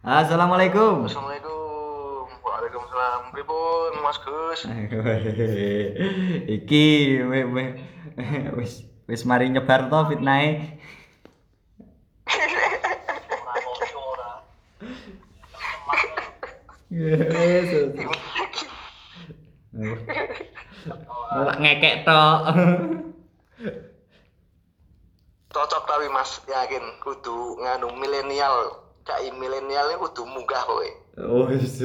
Assalamualaikum. Assalamualaikum. Waalaikumsalam. Pripun Mas Gus? Iki wis wis mari nyebar to fitnahe. Yesus. Malah ngekek tok. Cocok tapi Mas, yakin kudu nganu milenial. Kai milenial ini kudu munggah kowe. Oh wis.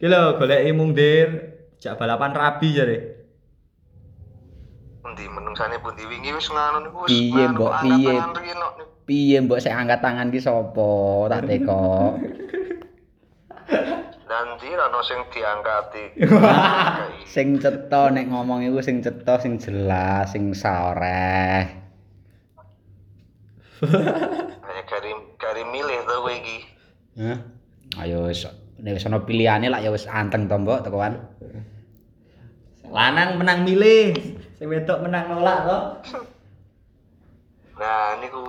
Ki lho goleki mungdir jak balapan rabi jare. Endi menungsane pundi wingi wis nganu niku wis Piye, Mbok, piye? Piye mbok sik angkat tangan ki sapa? Tak teko. Dan ndi ana sing diangkati. Sing cetha nek ngomong iku sing cetha sing jelas, sing saoreh. Gari milih to kowe iki. Ayo wis nek wis ana pilihane lak ya wis anteng to mbok tekoan. Lanang menang milih, sing wedok menang nolak to. Nah, niku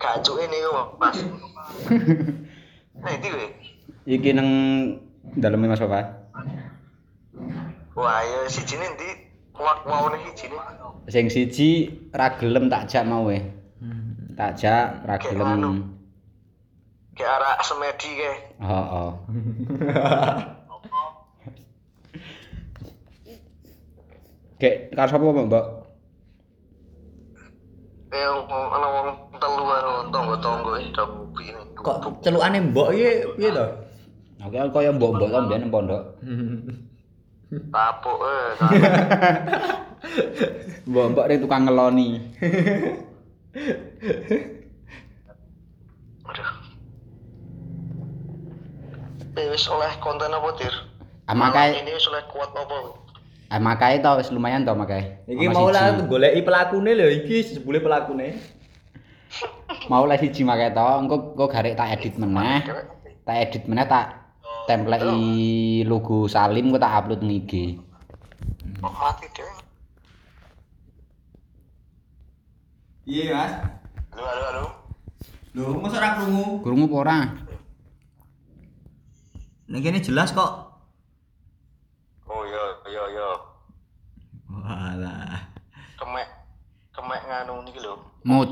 gacuke niku Mas. Nah, iki kowe. Iki nang daleme Mas Papa. Wah, ya siji ndi wak waune siji Sing siji ra gelem tak jak mau we. Tak jak ra Kayak anu. gelem. Kayak arah semedi ke. Heeh. Kek karo sapa mbok? Eh, ana wong telu karo tangga-tangga. Kok celukane mbok iki piye to? Oke, kaya mbok-mbok to mbiyen nang pondok. tapuk eh. Mbok-mbok ring tukang ngeloni. Aduh. Eh, wis oleh konten apa, Dir? Amakai Ini wis oleh kuat apa? amakai to wis lumayan to makai. Iki mau lah goleki pelakune lho iki jebule pelakune. Mau lah siji makai to, engko engko garek tak edit meneh. Tak edit meneh tak templeki logo Salim engko tak upload ning IG. Mati deh. Iya, Mas. Halo, halo, halo. Lho, mosok ora krungu? Krungu apa ora? Ning kene jelas kok. Oh iya, iya, iya. Walah. Kemek kemek nganu niki lho. Mood.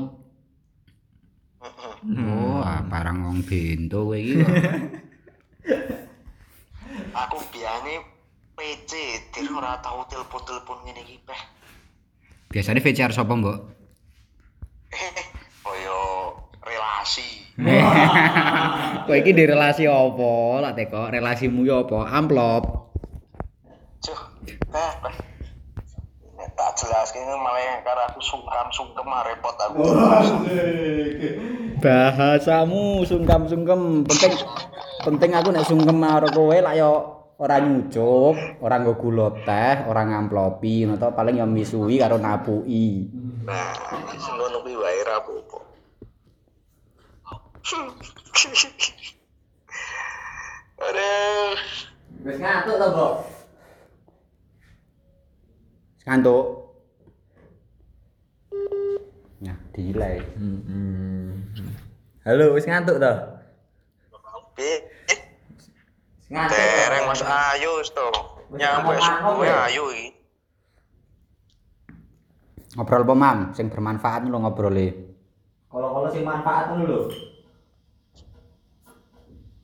Heeh. Oh, ah, barang wong bento kowe iki. kok. Aku biane PC, Dir ora tau telepon-telepon ngene iki, Peh. Biasane VCR sapa, Mbok? Kaya relasi. Kowe iki di relasi apa? Tak teko, relasimu yo apa? Amplop. Cuh, eh. Nek tak jelaske malah karo aku sungkan-sungkem ah, repot aku. Bahasamu sungkem-sungkem, penting penting aku nek sungkem karo kowe lak yo ora nyucup, ora nggo gula teh, ora ngamplopi, ngono to paling yo misui karo napuki. Nah, ngono kuwi wae ra apa-apa. Aduh, Wis ngantuk to, Mbok? Ngantuk. Ya, delay. Halo, wis ngantuk to? piye? Wis ngantuk. Dereng Mas Ayu to. Nyampe suwe ayu iki. Ngobrol apa, Mam? Sing bermanfaat lho ngobrole. Kalau-kalau sing manfaat lho.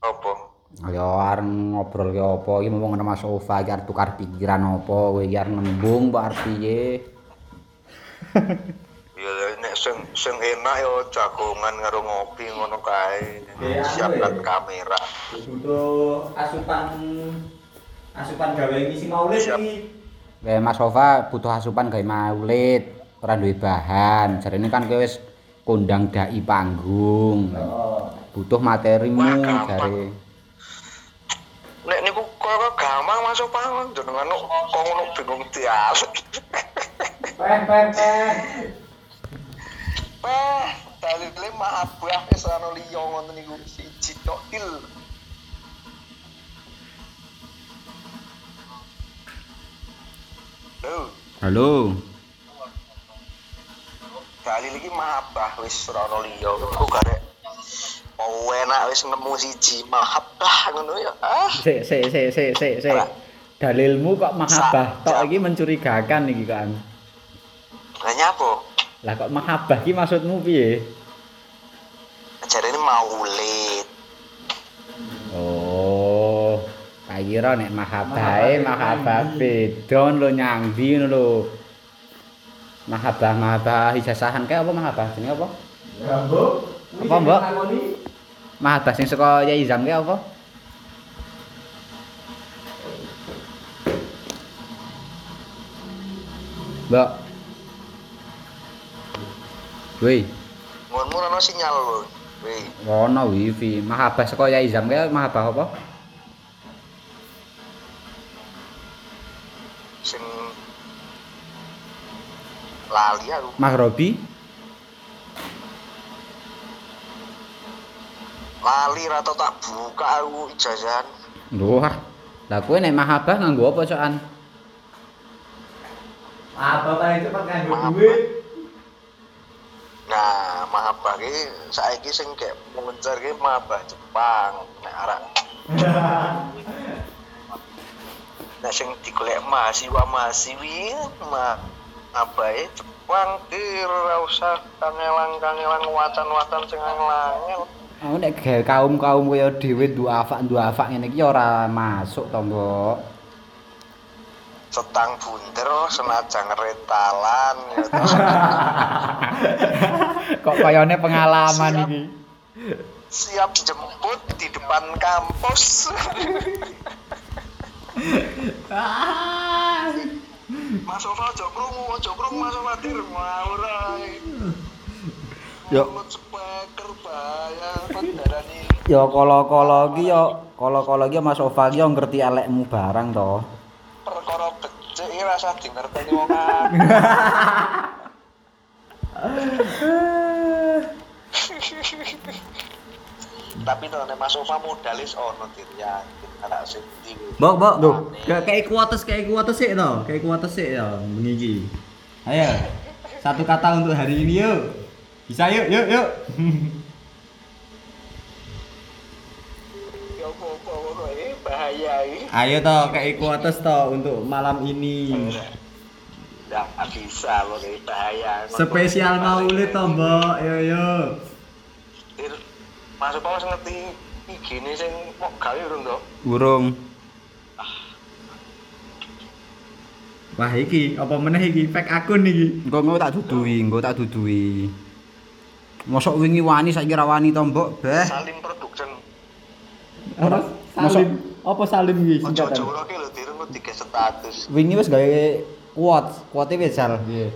Apa? Ya arep ngobrol ki apa iki mau ngene Mas Sofa iki arep tukar pikiran apa kowe iki arep nembung apa arep piye? Ya nek sing sing enak ya jagongan karo ngopi ngono kae. Ya, anu Siapkan ya. kamera. Butuh asupan asupan gawe ngisi maulid iki. Kayak Mas Sofa butuh asupan gawe maulid, ora duwe bahan. Jarene kan kowe wis kondang dai panggung. Oh. Butuh materimu jare. Nek niku kok gampang masuk pangan jenengan kok ngono bingung dial. Peh, peh, peh. Peh, dalile mah buah wis ana liya ngoten niku siji tok il. Lho, Halo. dalil iki mah abah wis ora liya. Kok garek Oh enak wis nemu siji mahabbah ngono ya. Ah. Sik sik sik sik sik sik. Dalilmu kok mahabbah tok iki mencurigakan iki kan. Lah nyapa? Lah kok mahabbah iki maksudmu piye? Jarene maulid. Oh. Tak kira nek mahabbahe mahabbah beda lho nyangdi ngono lho. Mahabbah mahabbah ijazahan kae apa mahabbah jenenge apa? Ya. Apa, Mbok? Mahabbah sing saka Yai Izam kae apa? Mbak. Woi, Ngonmu ono sinyal lho. Weh, ono wifi. Mahabbah saka Yai Izam kae mahabbah apa? sing lali aku. Mahrobi? Lali ra tau tak buka aku ijazahan. Wah. Lah kowe nek mahabbah nganggo apa cokan? Apa paling cepat nganggo duit? Nah, mahabbah ki saiki sing kayak mengejar ki mahabbah Jepang. Nek arek Nah, sing digolek mahasiswa mahasiswi mah abae Jepang ki ora usah kangelang-kangelang wacan-wacan sing angel. Aku nek gawe kaum-kaum kaya dhewe duafak duafak ngene iki ora masuk to, Mbok. Setang bunder senajan rentalan ya. Kok kayane pengalaman iki. siap jemput di depan kampus. Mas Ova ojo krungu, ojo krungu Mas dir ngawur ae. Yo. Pendarani. Ya kala-kala iki ya kala-kala iki Mas Ova iki ya ngerti elekmu barang to. Perkara becik iki rasa dingerteni wong. Tapi to nek Mas Ova modalis ono yakin anak sing. Mbok, mbok, lho, kayak kayak kuotes, kayak kuotes sih to, kayak kuotes sih ya, bengi iki. Ayo. Satu kata untuk hari ini yuk. Bisa yuk, yuk, yuk. Ya pokoke bahaya iki. Ayo to, kayak kuotes to untuk malam ini. Nggak bisa loh ini bahaya. Spesial maulid to, Mbok. Yo yo. Ir, Mas Apa ngerti IG ini sing mau gawe urung to? Burung. Wah iki, apa meneh iki fake akun iki. Engko engko tak duduhi, engko tak duduhi. Mosok wingi wani saiki ra wani to, Mbok? Beh. Salim Production. Ora Masuk. salim. Apa salim iki singkatan? ojo ki lho dir engko tiga status. Wingi wis gawe quote, quote wis jal. Iya.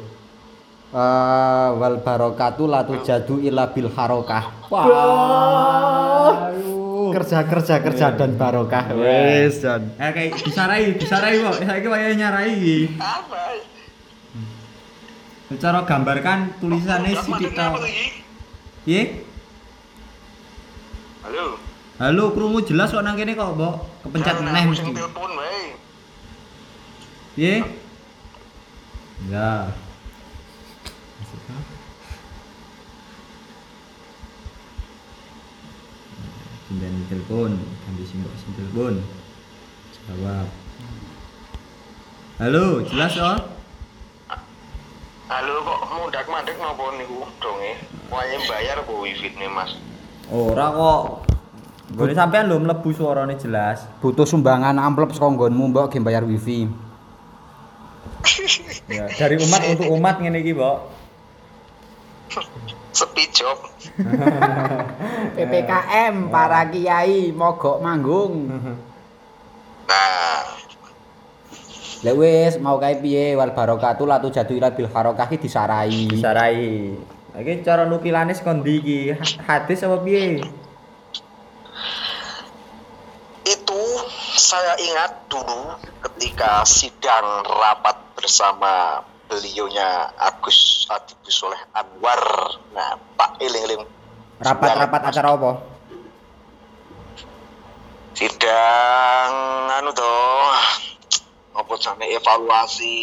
Eh, wal barokatu la tujadu illa bil harokah. Wah. Kerja kerja kerja dan barokah. Wis, Jan. Eh kayak disarai, disarai kok. Saiki wayahe nyarai iki. Apa? Cara gambarkan tulisannya Apa Siti Piye? Halo. Halo, krungu jelas kok nang kene kok, Mbok. Kepencet Nah, meneh mesti. telepon wae. Piye? Ya. Kemudian telepon, ganti simbok sing telepon. Jawab. Halo, jelas oh? Halo kok mundak mandek napa niku donge? Wae bayar apa wifi nih Mas? Ora kok. Boleh sampean lho mlebu suarane jelas. Butuh sumbangan amplop saka nggonmu, Mbok, ge bayar wifi. Ya, dari umat untuk umat ngene iki, Mbok. Sepi job. PPKM para kiai mogok manggung. Nah, Lek wis mau kae piye wal barokatu la tujadu ila bil harokah ki disarai. Disarai. Iki cara nukilane saka ndi iki? Hadis apa piye? itu saya ingat dulu ketika sidang rapat bersama beliaunya Agus Adibus Soleh Anwar. Nah, Pak eling-eling. Rapat-rapat acara apa? Sidang anu toh apa jane evaluasi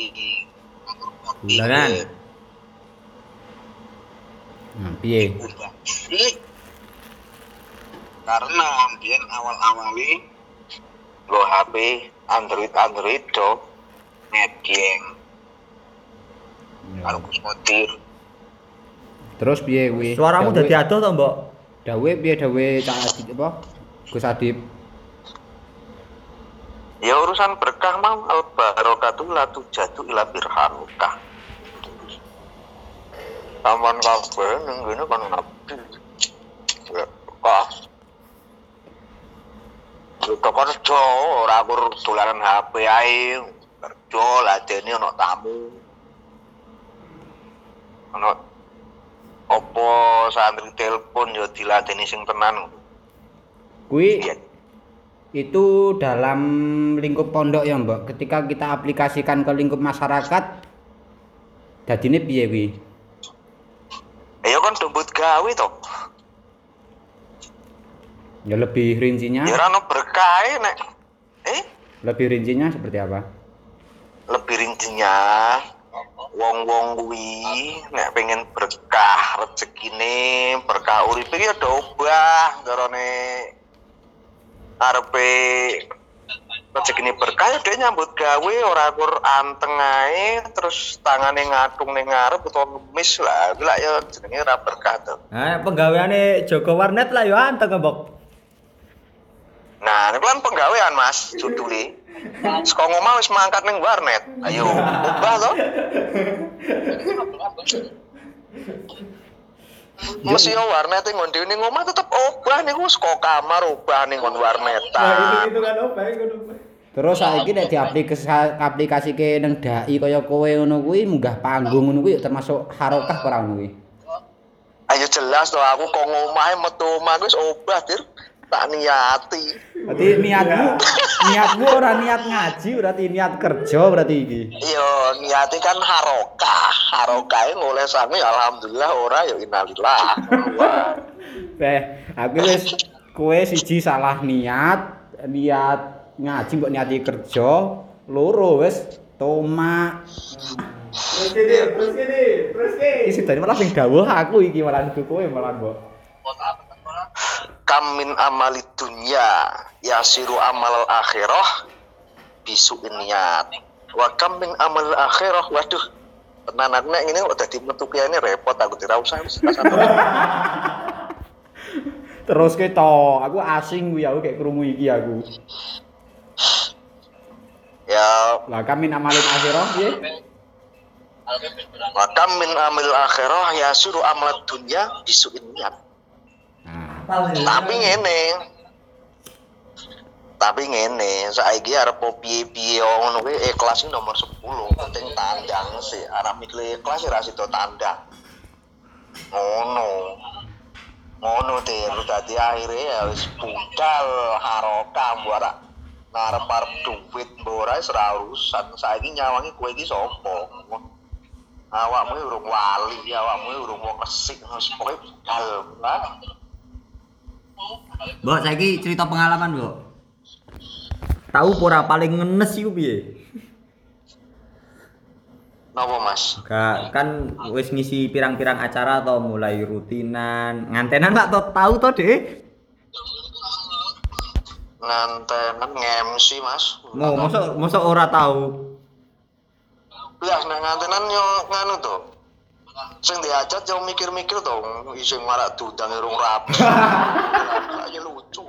Bulanan. Nah, piye? Ih, karena biar awal-awali lo HP Android Android do netgeng kalau Gus Motir Terus piye kuwi? Suaramu dadi adoh to, Mbok? Dawe piye dawe Cak Adit apa? Gus Adip. Ya urusan berkah mau al barokatu latu jatuh ila birhanukah Taman kabeh ning ngene kan nabi. Berkah. Kita kerja ora kur dolanan HP ae. Kerja ladene ono tamu. Ono opo santri telepon ya diladeni sing tenan. Kuwi Iya. Itu dalam lingkup pondok ya, Mbak. Ketika kita aplikasikan ke lingkup masyarakat dadine piye kuwi? Ya kan dombut gawe to. Ya lebih rincinya, Ya ora ono berkah nek. Eh? lebih rincinya seperti apa? lebih rincinya wong-wong kuwi nek pengen berkah rezekine berkah uripe ya do obah karone arepe rezekine berkah ya dia nyambut gawe ora kur anteng ae terus tangane ngatung ning ngarep utawa ngemis lah lah ya jenenge ora berkah to Nah, penggaweane Joko Warnet lah yo anteng, Mbok. nah niku kan penggawean Mas judule Saka ngomah wis mangkat ning warnet. Ayo, obah to. Mesti yo warnet ngon dhewe ning omah tetep obah niku saka kamar obah ning ngon warnetan. kan obah ngono. Terus saiki nek diaplikasi aplikasi ke nang dai kaya kowe ngono kuwi munggah panggung ngono kuwi termasuk harokah ora ngono kuwi? Ayo jelas to aku kok ngomahe metu omah wis obah, Dir. Tak niati. Berarti niatmu niatmu ora niat ngaji berarti niat kerja berarti iki. Yo niati kan harokah. Harokahe ngoleh sange alhamdulillah ora yo innalillah. Wah. Beh, aku wis kowe siji salah niat, niat ngaji mbok niati kerja, loro wis tomak. Terus kene, terus kene, terus kene. Iki sedane malah sing dawuh aku iki malah kowe malah mbok. Kam min amali dunya yasiru amal akhirah bisu niat wa kam min amal akhirah waduh tenan aku nek ngene kok dadi metu kiyane repot aku tidak usah. Terus ke to, aku asing kuwi aku kayak krungu iki aku. ya Lah kami amalin akhirah piye? wa kam min amal akhirah yasiru amal dunya bisu niat tapi ngene. Tapi ngene saiki arep po piye-piye ngono kuwi ikhlas iki nomor 10 penting tandang sih. Arep mikir ikhlas ora sida tandang. Ngono. Ngono deh dadi akhirnya ya wis budal harokah ora ngarep-arep duit ora ora urusan. Saiki nyawangi kowe iki sapa? Awakmu urung wali awakmu urung wong resik wis pokoke budal lah Mbok saiki cerita pengalaman, Mbok. Tahu pora paling ngenes iku piye? napa mas Gak kan wis ngisi pirang-pirang acara atau mulai rutinan, ngantenan tak to tahu to, Dek? ngantenan nge-MC mas Mau mosok mosok ora tahu. Lah nek ngantenan yo nganu to. Sing diajak yo mikir-mikir to, isih marak dudang urung rapi. Ayo lucu.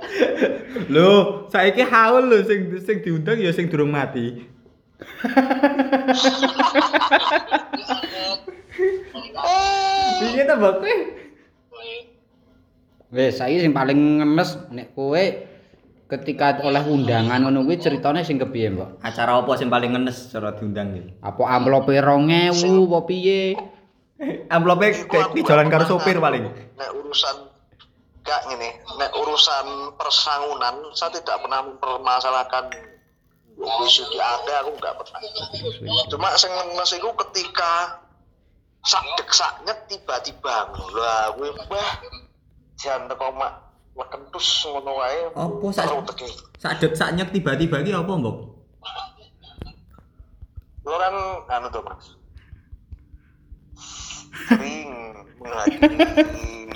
Lho, saiki haul lho sing sing diundang ya sing durung mati. Piye to, Mbok? kowe? wis saiki sing paling ngenes nek kowe ketika oleh undangan ngono kuwi ceritane sing kepiye, Mbok? Acara apa sing paling ngenes cara diundang iki? Apa amplope 2000 apa piye? Amplope Iku kayak aku dijalan karo sopir paling. Nek urusan gak ngene, nek urusan persangunan saya tidak pernah mempermasalahkan isu di Anda aku nggak pernah. Cuma sing ngenes iku ketika sak dek saknya tiba-tiba lah gue wah jan teko mak lekentus ngono wae. Apa sak- saknyek tiba-tiba iki apa, Mbok? Lo kan anu tuh mas sering menghadiri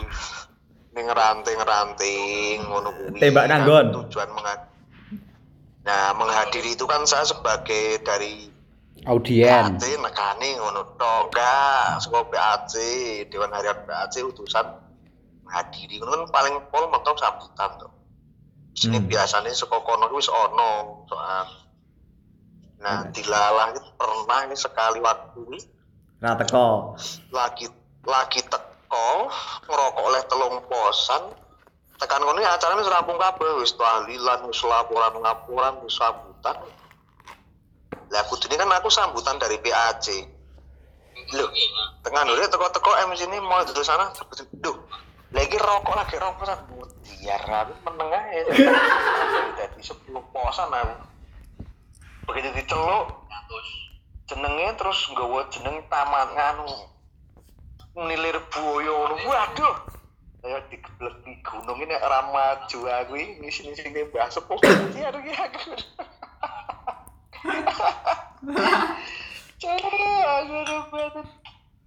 ning ranting-ranting ngono kuwi. Tembak Kan nanggon. Tujuan menghadiri. Nah, menghadiri itu kan saya sebagai dari Audien. PAC nekani ngono tok enggak saka PAC Dewan Harian PAC utusan menghadiri ngono kan paling pol mentok sambutan to. Sini Hmm. biasanya saka kono wis ono soal. Nah, dilalah itu pernah ini sekali waktu ini Ra teko. lagi lagi teko ngerokok oleh telung posan. Tekan kono acara wis rampung kabeh wis tahlilan wis laporan laporan wis sambutan. Lah kudune kan aku sambutan dari PAC lho tengah nure teko-teko MC ini mau duduk sana duh lagi rokok lagi rokok posan biar aku meneng ae. Jadi 10 posan aku begitu diceluk jenenge terus nggawa jeneng tamat nganu nilir buaya waduh saya digeblek di gunung ini ora maju aku ini sini sini mbah sepuh iki aduh iki aku Cara aku banget.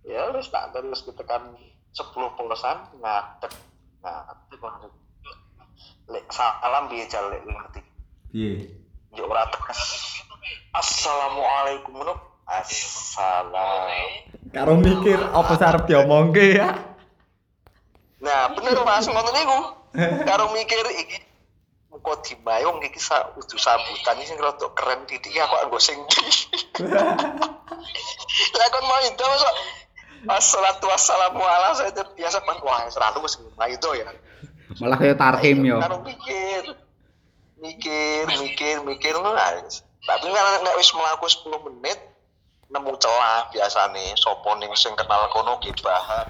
Ya wis tak terus ditekan 10 polosan ngadeg. Ngadeg kok. Lek salam piye jal lek ngerti. Piye? Yo ora tekan. Assalamualaikum ngono. Assalam. Karo mikir apa sarep diomongke ya. Nah, bener Mas ngoten niku. Karo mikir iki muka dimayung iki sa udu sambutan iki sing rada keren titik aku anggo sing. Lah kon mau itu masuk Assalatu wassalamu ala saya biasa pan wah selalu wis mau itu ya. Malah kayak tarhim yo. Karo mikir. Mikir, mikir, mikir guys. Tapi kan nek wis mlaku 10 menit nemu celah biasane. Sapa ning sing kenal kono ki bahan.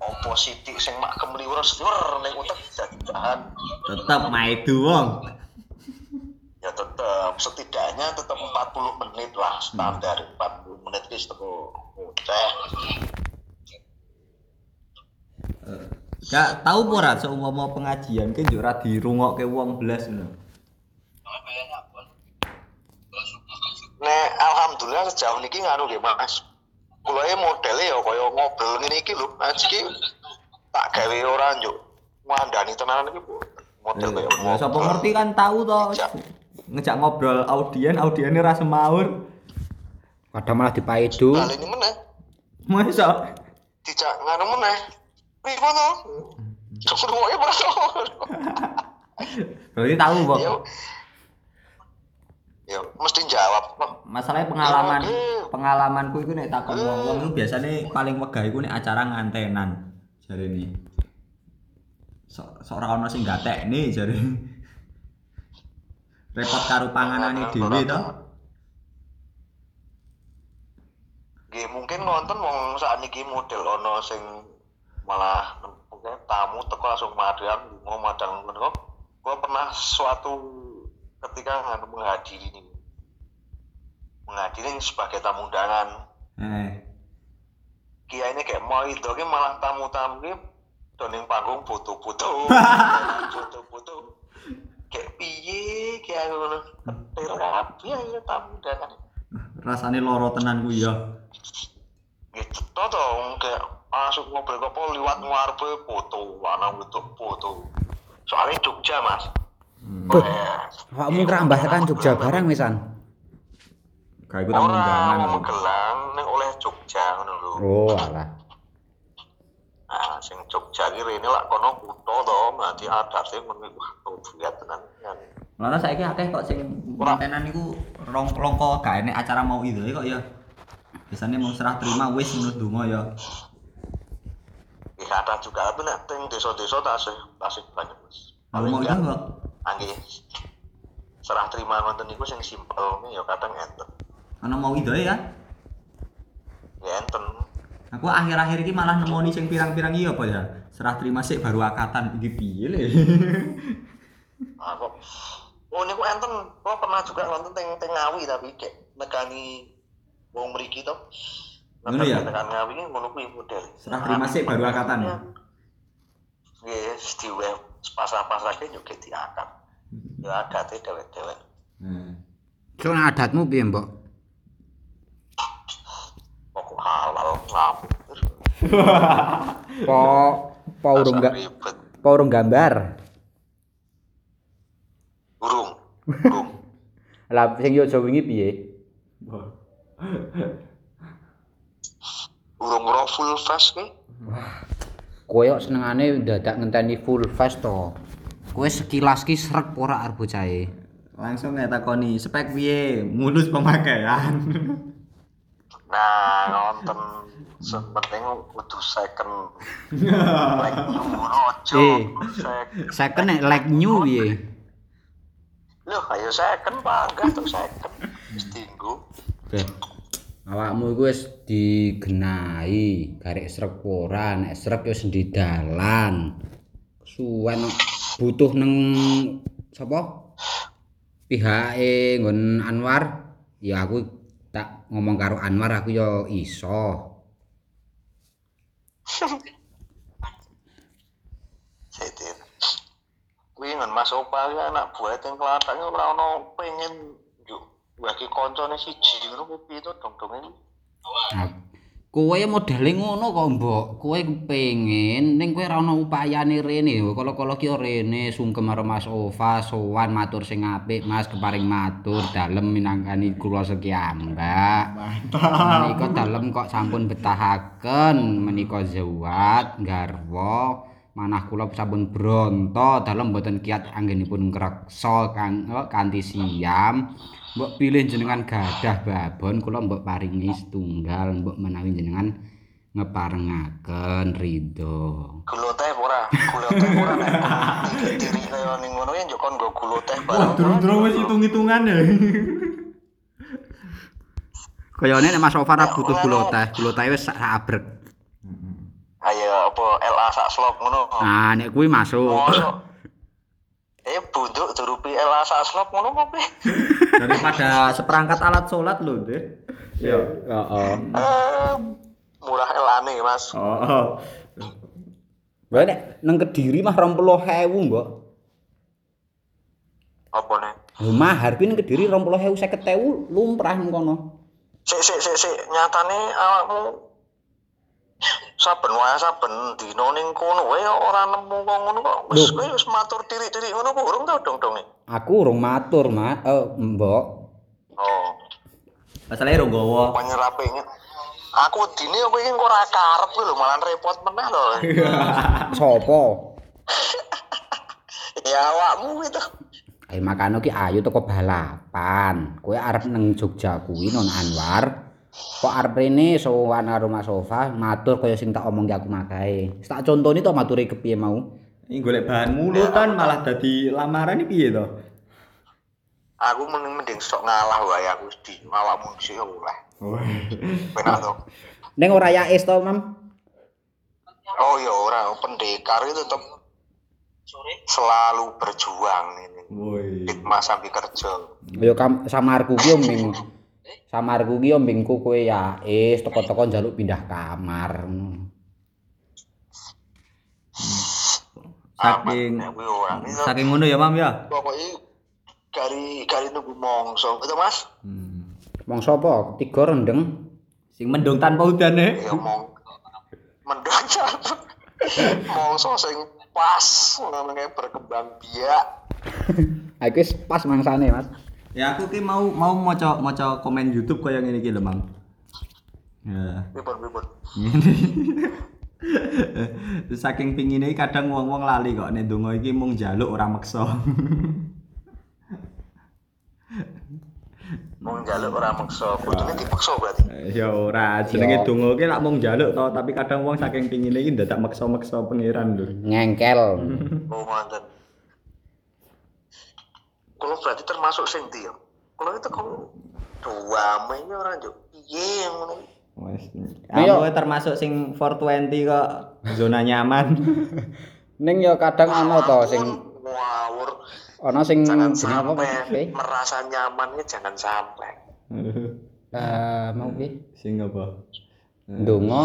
Opo sithik sing mak kemliwur sedulur ning utek dadi bahan. Tetep maidu wong. ya tetep setidaknya tetep 40 menit lah standar 40 menit wis teko. Ngoceh Gak tahu ora seumpama pengajian ki yo ora dirungokke wong blas ngono. Nek alhamdulillah sejauh niki nganu nggih Mas. Kula e modele ya kaya ngobrol ngene iki lho. Aji iki tak gawe ora njuk ngandani tenanan iki Bu. model kaya Ya sapa ngerti kan tahu to. Ngejak. Ngejak ngobrol audien, audiene ra semaur. Kadang malah dipaidu. Kali ini meneh Masa dijak nganu meneh. Pripun to? Serumoke merasa. berarti tahu kok. Ya. Mesti jawab. Masalahnya pengalaman Ya, pengalamanku itu nek takon wong-wong itu biasanya paling wegah iku nek acara ngantenan jarene. Sok sok ora ono sing gatekne jare. Repot karo panganane dhewe to. Nggih, mungkin nonton wong sakniki model ana sing malah mungkin tamu teko langsung madian mau madang ngono kok. Gua pernah suatu ketika nganu menghadiri ini. Menghadiri sebagai tamu undangan. Eh, Kiai ini kayak mau itu ki malah tamu-tamu ki doning panggung foto-foto. Foto-foto. Kayak piye kayak ngono. Ketir kabeh ya tamu undangan. rasane loro tenan ku ya. gitu toh kayak langsung ngobrol apa liwat ngarepe foto anak untuk foto soalnya Jogja mas Hmm. Tuh. Eh, Awakmu ngrambah tekan Jogja barang wisan. Gak iku tamu undangan. orang lho. Magelang ning oleh Jogja ngono lho Oh, alah. nah sing Jogja iki rene lak kono kutho to nanti ada sing ngono wah lihat tenan Lha saiki akeh kok sing mantenan niku rong longko gak enek acara mau itu kok ya. Biasanya mau serah terima wis ngono donga ya. ya ada juga tapi nek teng desa-desa tasih tasih banyak mas mau itu angge serah terima nonton niku sing simpel nih ya kadang enten ana mau itu ya. ya enten Aku akhir-akhir ini malah nemoni sing pirang-pirang iya apa ya? Serah terima sik baru akatan piye le. aku oh niku enten kok pernah juga nonton teng teng ngawi tapi kayak nekani wong mriki to Ngono ya? tekan ngawi ini ngono kuwi model Serah terima sik baru akatan ya. yes di web pasar-pasarnya juga diangkat ya ada teh dewek-dewek Nah. Soal adatmu piye, Mbok? pokok halal ngapur Po apa urung Masa ga, ribet. apa urung gambar. Urung. Urung. Lah sing yo aja wingi piye? Urung ro full fast ki. Kowe kok senengane dadak ngenteni full fast to. Kowe sekilas ki srek ora arep bocahe. Langsung nggak takoni spek piye, mulus pemakaian. Nah, nonton sepenting kudu second. Like ngono aja. Eh. Sek- Second nek like new piye? Loh, ayo second panggah tuh second. Wis tinggu. Oke. Awakmu iku wis digenahi, garek srek ora, nek srek yo sendi dalan. Suwen butuh neng sapa? Pihake nggon Anwar. Ya aku tak ngomong karo Anwar aku yo iso. Kuwi ngen Mas Opa kuwi anak buah yang kelatake ora ono pengen yuk bagi koncone siji ngono kuwi to dong-dong kowe modele ngono kok, Mbok. Kowe pengen ning kowe ora ono upayane rene. Kala-kala ki rene sungkem karo Mas Ova, sowan matur sing apik, Mas keparing matur dalem minangkani kula sekian, Mbak. Mantap. Menika dalem kok sampun betahaken menika zawat garwa manah kula sampun bronto dalem boten kiat anggenipun ngreksa kang oh, kanthi siam. Mbok pilih jenengan gadah babon kula mbok paringi setunggal mbok menawi jenengan ngeparengaken ridho. Gula teh ora, gula teh ora nek diri kaya ning ngono ya njok kon nggo gula teh Wah, durung-durung wis hitung-hitungan ya. kayane nek Mas Sofar butuh gula teh gula teh wis sak abrek Ayo apa LA sak slok ngono. nah nek kuwi masuk Mosok. Eh bunduk durupi LA sak slok ngono apa piye? Daripada seperangkat alat sholat lho, Dek. Iya. heeh Eh murah elane Mas. Oh. Wae nek nang Kediri mah 20.000, Mbok. Apa nih? Lho mahar kuwi nang Kediri 20.000 50.000 lumrah nang kono. Sik sik sik sik nyatane awakmu saben wae saben dina ning kono wae ora nemu kok ngono kok. Wis kowe wis matur diri-diri ngono kok urung tau dong-donge. Aku urung matur, Mas. Eh, Mbok. Oh, Masalahnya rong gowo. penyerapinge. Aku dine kowe iki kok ora karep lho malah repot meneh lho. Sopo? ya awakmu gitu. Eh makane ki ayu teko balapan. Kowe arep nang Jogja kuwi non Anwar. Kok arep rene sowan karo Mas Sofa, matur kaya sing tak omongke aku makae. Tak contoni to mature kepiye mau. Ini golek bahan mulutan malah dadi lamaran iki piye to? Aku mending mending sok ngalah wae aku di awakmu sih oleh. Penak to. Ning ora yaes to, Mam? Oh ya ora pendekar itu tetap selalu berjuang ini. Woi. Hikmah sambil kerja. Ya kam samarku ki yo samarku ki yo mingku kowe yaes teko-teko njaluk pindah kamar. Saking saking ngono ya, Mam ya. pokoknya gari gari nunggu mongso itu mas Hmm. Wong sapa? Tiga rendeng. Sing mendung tanpa udan eh. ya mong mendung mongso sing pas kayak berkembang biak Aku wis pas mangsane, Mas. Ya aku ki mau mau maca maca komen YouTube kaya ngene iki lho, Mam. Ya. Ngene. Saking pingine kadang wong-wong lali kok nek donga iki mung njaluk ora meksa. mau njaluk ora maksa kudune dipaksa berarti ya ora, jenenge Ya. donga ki lak mung njaluk to, tapi kadang wong saking pingine iki dadak meksa-meksa pangeran lho. Ngengkel. oh manten kalau berarti termasuk sing ya kalau itu kalau dua mei ora njuk piye ngono. Kamu termasuk sing 420 kok zona nyaman. Ning ya kadang ana to sing ngawur ana sing jangan sampai merasa nyamannya jangan sampai Eh, mau piye? sing apa? Ndonga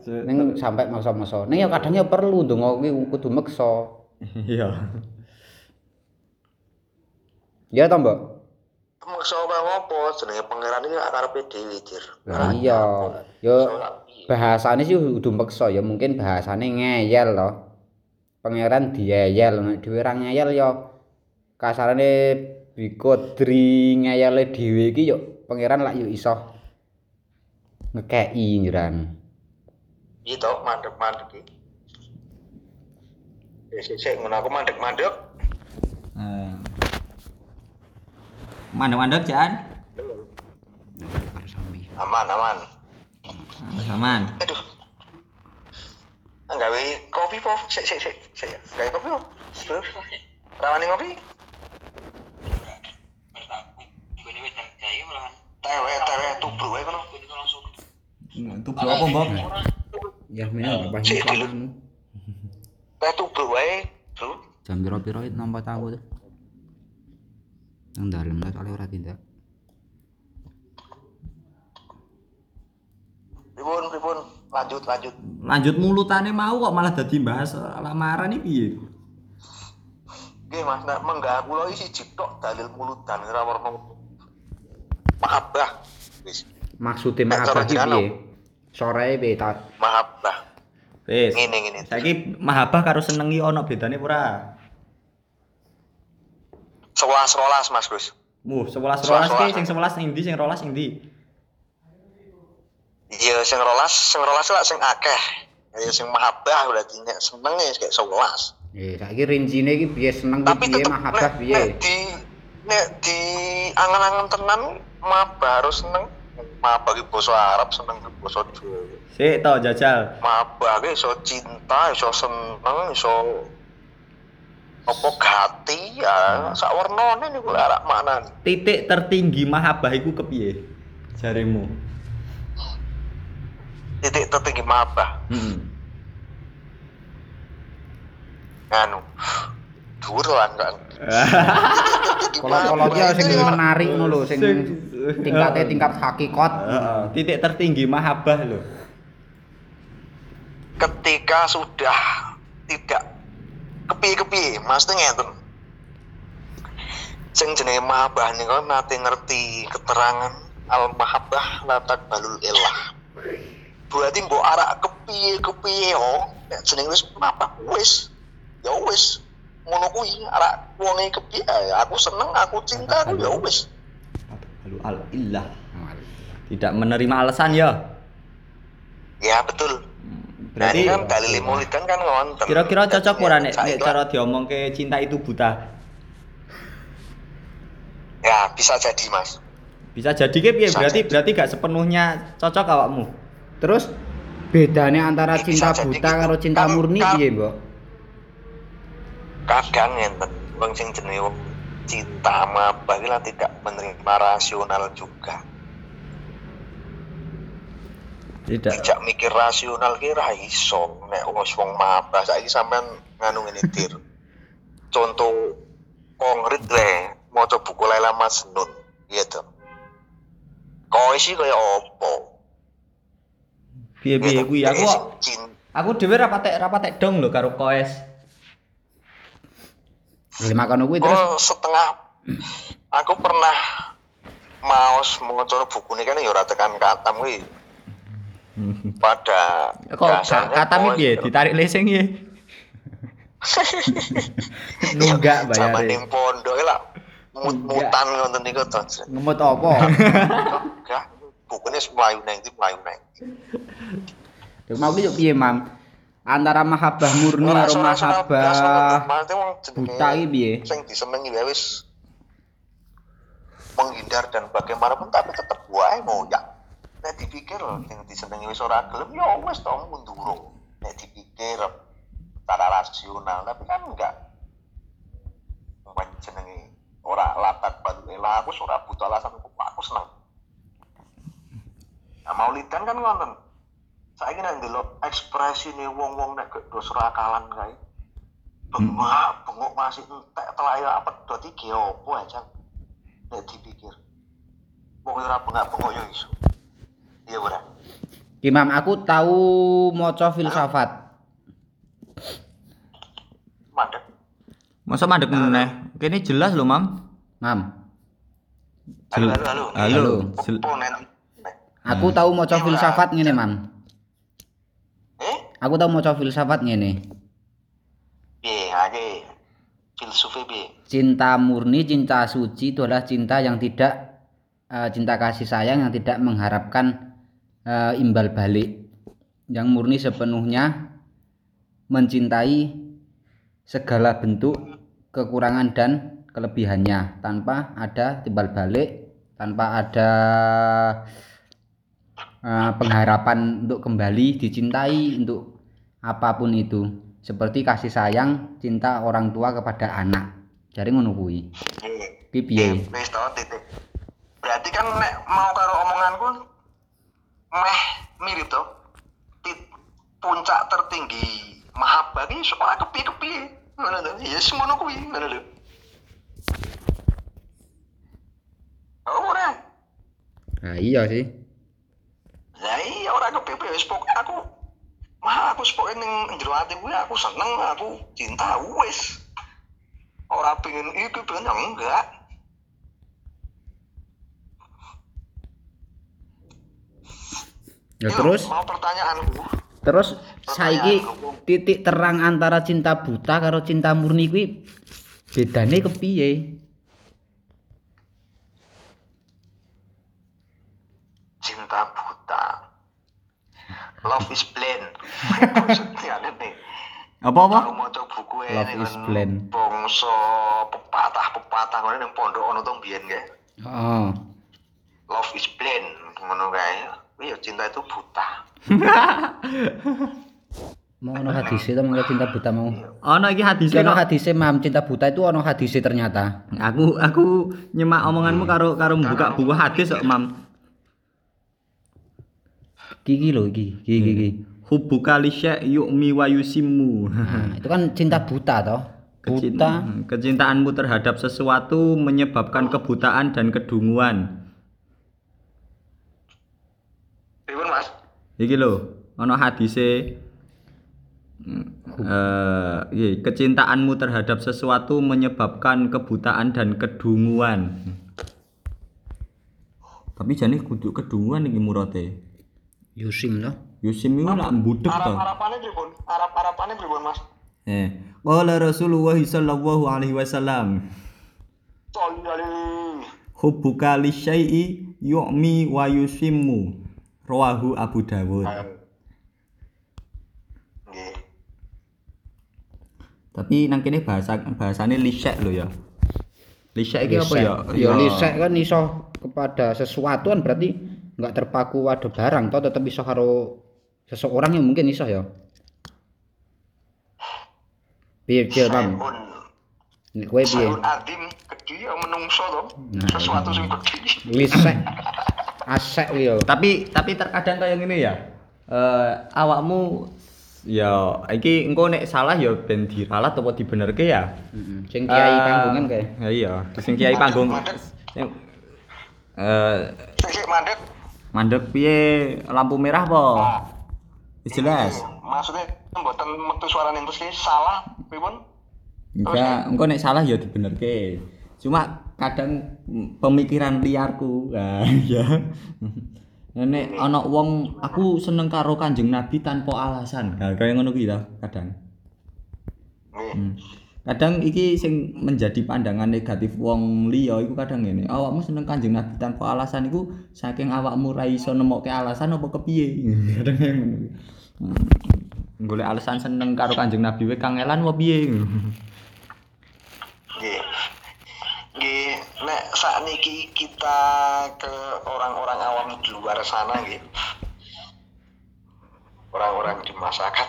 Se- ning sampai maksa-maksa. Ning ya kadang ya perlu ndonga kuwi kudu meksa. Iya. Ya to, Mbok? maksa apa ngopo jenenge pangeran iki karepe dhewe dir. Lah iya, yo bahasane sih udah meksa ya mungkin bahasane ngeyel loh. Pangeran dieyel, nek dhewe ra ngeyel ya kasarane bikodri ngeyele dhewe iki yo pangeran lak yo iso ngekei njiran. Iya toh mandek-mandek iki. Eh, sik sik ngono aku mandek-mandek. Eh. Mandek-mandek Jan. Aman, aman. Aman. Aduh. Nggawe kopi po. Sik sik sik sik. Gawe kopi po. Terus. Rawani ngopi? Tewe, tewe, tubruk wae kono. Apa, Mbok? Ya meneh apa Sik, dulu. kamu. Teh tubruk Bro. Jam piro-piro itu nampak tahu tuh. Nang dalem lah soalnya ora tindak. Pripun, pripun? Lanjut, lanjut. Lanjut mulutane mau kok malah dadi bahas lamaran iki piye? Oke mas, nah, menggah kula isi jiptok dalil mulutan ora warna mahabbah. Maksudnya mahabbah piye? Sore piye ta? mahabbah. Wis. Ngene ngene. Saiki mahabbah karo senengi ana bedane ora? Sewelas rolas mas Gus. Muh, 11 Sewelas, 12 ki sewelas. sing 11 sing ndi sing 12 sing ndi? Iya, sing rolas, sing rolas lah sing akeh. Ya sing mahabbah berarti nek seneng ya kayak sewelas. Eh, saiki rincine iki piye seneng Tapi piye mahabbah piye? nek di nek di angan-angan tenan mahabbah harus seneng. Mahabbah ki basa Arab seneng ki basa Jawa. Sik to jajal. Mahabbah ki iso cinta, iso seneng, iso apa gati ya sak warnane niku arek maknane. Titik tertinggi mahabbah iku kepiye? Jarimu. Titik tertinggi mahabbah. Heeh. Anu. Dhuwur lan kan. Kalau-kalau ki sing menarik ngono lho, sing tingkate tingkat hakikat. Titik tertinggi mahabbah lho. ketika sudah tidak kepiye-kepiye mesti ngeten. Sing jenenge mahabbah niku nate ngerti keterangan al mahabbah la balul ilah. Berarti mbok arak kepiye-kepiye yo. Nek jenenge wis mahabbah wis. Ya wis. Ngono kuwi arak wonge kepiye ya aku seneng aku cinta aku ya wis. Al illah. Tidak menerima alasan ya. ya betul Berarti ini kan dalil mulidan kan ngonten kira-kira cocok ora nek nek kan- cara diomongke cinta itu buta. ya bisa jadi mas Bisa jadi ke piye? Berarti jadi. berarti gak sepenuhnya cocok awakmu. Terus bedane antara Bisa cinta buta gitu. karo cinta Kan- murni kan- piye, Mbok? kadang ngenten wong sing jenenge cinta mabah iki lah tidak menerima rasional juga Tidak. tidak mikir rasional ki ra iso. Nek wong wong mabah saiki sampean nganu ngene dir contoh konkret le maca buku Laila Majnun gitu kok isi kaya opo Piye-piye kuwi? Aku kok cinta aku dhewe ra patek ra patek dong lho karo koes. Lima kono kuwi terus? Oh, setengah. Aku pernah maos maca buku ini kan ya ora tekan katam kuwi pada Kok koes- piye ditarik leseng ye. Nunggak Zaman bayare. ning pondok lah mut-mutan ngoten niku to. ngemut apa? Enggak, bukune wis mlayu nang ndi mlayu nang. Yo mau ki yo piye, Mam? Antara mahabbah murni karo mahabbah buta iki piye? Sing disenengi wae wis menghindar dan bagaimanapun tapi tetep wae ngoyak. Nek dipikir sing disenengi wis ora gelem ya wis to mundur. Nek dipikir secara rasional tapi kan enggak. Wong jenenge ora latak balu elah aku ora butuh alasan aku aku seneng. Nah, Maulidan kan ngoten. Saiki nek ndelok ekspresine wong-wong nek gak do serakalan kae. Bengak, bengok masih entek telaya apa dot iki opo aja. Nek dipikir. Wong ora bengak-bengok yo iso. Iya ora. Imam, aku tahu maca filsafat. Mandek. Masa mandek meneh. Kene jelas lho, Mam. Mam. Halo, halo, halo. Halo. Aku tahu maca filsafat ngene, Mam. Eh? Aku tahu maca filsafat ngene. Piye, ake filsufé piye? Cinta murni, cinta suci itu adalah cinta yang tidak eh, cinta kasih sayang yang tidak mengharapkan eh, imbal balik. Yang murni sepenuhnya mencintai segala bentuk kekurangan dan kelebihannya tanpa ada timbal balik, tanpa ada eh, pengharapan untuk kembali dicintai untuk apa pun itu. Seperti kasih sayang cinta orang tua kepada anak. Jadi ngono kuwi. Piye? Ki piye? Wis to titik. Berarti kan nek mau karo omonganku meh mirip. Tit- puncak tertinggi mahabbah ki ora kepiye-kepiye. Ngono to. Ya semono kuwi, ngono lho. Oh, ora. Nah, iya sih. Lah iya ora kepiye wis pokoke aku mah aku pokoke ning jero ati kuwi aku seneng, aku cinta wis. Ora pengen iki pengen enggak. Ya terus mau pertanyaanku. terus saiki titik terang antara cinta buta karo cinta murni kuwi bedane kepiye? cinta buta love is blind maksudnya nih Apa apa? aku mau coba buku ini Love is blind. bongso pepatah pepatah ngono ning pondok ono tong biyen kae Oh. love is blind ngono kae iya cinta itu buta Mau ono hadise to mangke cinta buta mau. Ono iki hadise Ono hadise mam cinta buta itu ono hadise ternyata. Aku aku nyemak omonganmu karo karo membuka buku hadis kok, Mam. Gigi lho iki, gigi gigi. Hubbuka li syai' yu'mi wa yusimmu. Nah, itu kan cinta buta toh. Buta. Kecintaanmu terhadap sesuatu menyebabkan kebutaan dan kedunguan. Pripun Mas Iki lho, ono hadise eh iya, kecintaanmu terhadap sesuatu menyebabkan kebutaan dan kedunguan. Tapi jane kudu kedunguan iki murate. Yusim toh. Yusim iku lak mbudek to. Arab-arabane pripun Arab-arabane pripun Mas Eh, qala Rasulullah sallallahu alaihi wasallam, Soli alaihi hubbuka li syai'i yu'mi wa yusimmu. Rawahu Abu Dawud. nggih Tapi nang kene bahasa bahasane lisek lho ya. Lisek iki apa ya? Ya lisek kan iso kepada sesuatu kan berarti nggak terpaku pada barang toh tetap iso karo seseorang yang mungkin iso ya. Piye piye? Sayun Nek kowe piye? sayun adim gede ya menungso to Nah, sesuatu sing gede Lisek. Asek yo. Tapi tapi terkadang kayak gini ya. Eh awakmu ya iki engko nek salah ya ben diralat apa dibenerke ya. Heeh. Sing kiai Eh, panggungan kae. Ya iya, sing kiai panggung. Mandek. Yang eh mandek mandek piye lampu merah apa? Wis jelas. maksudnya mboten metu suarane terus salah pripun Enggak, engko nek salah ya dibenerke. Cuma kadang pemikiran liarku. Nah, ya. Nek ana wong aku seneng karo Kanjeng Nabi tanpa alasan. Nah, kaya ngono kuwi kadang. Hmm. Kadang iki sing menjadi pandangan negatif wong liya iku kadang ngene. Awakmu seneng Kanjeng Nabi tanpa alasan iku saking awakmu ra iso nemokke alasan apa kepiye. Kadang ngono. Hmm. Golek alasan seneng karo Kanjeng Nabi wae kangelan apa piye. Nggih nek sakniki kita ke orang-orang awam di luar sana nggih. Orang-orang di masyarakat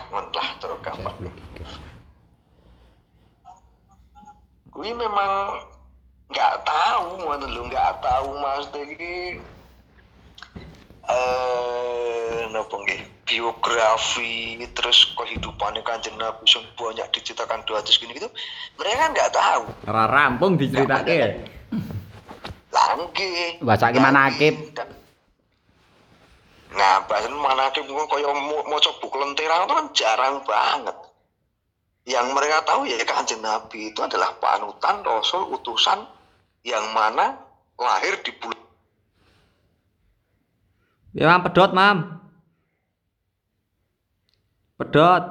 terus gampang. Kuwi memang nggak tahu ngono lho nggak tahu mas iki. Eh napa nggih biografi terus kehidupannya kanjeng Nabi yang banyak diceritakan 200 gini gitu mereka kan nggak tahu Ora rampung diceritake. langge Bacake manakib. nah bahasa manakib mungkin kaya mau mau buku lentera itu kan jarang banget yang mereka tahu ya kanjeng Nabi itu adalah panutan Rasul utusan yang mana lahir di bulan Ya, Mam, pedot, Mam. Pedot.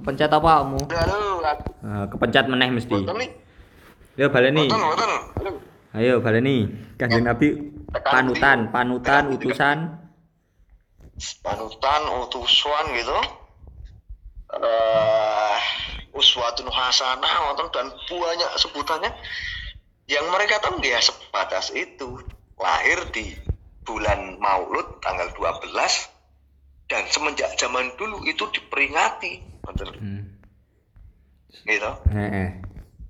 Kepencet apa kamu? halo Eh, kepencet meneh mesti. Ya baleni. Ayo baleni. Kanjeng Nabi panutan, panutan utusan. panutan utusan gitu eh uswatun hasanah dan banyak sebutannya yang mereka tahu ya sebatas itu lahir di bulan Maulud tanggal 12 dan semenjak zaman dulu itu diperingati Wonten Hmm. gitu.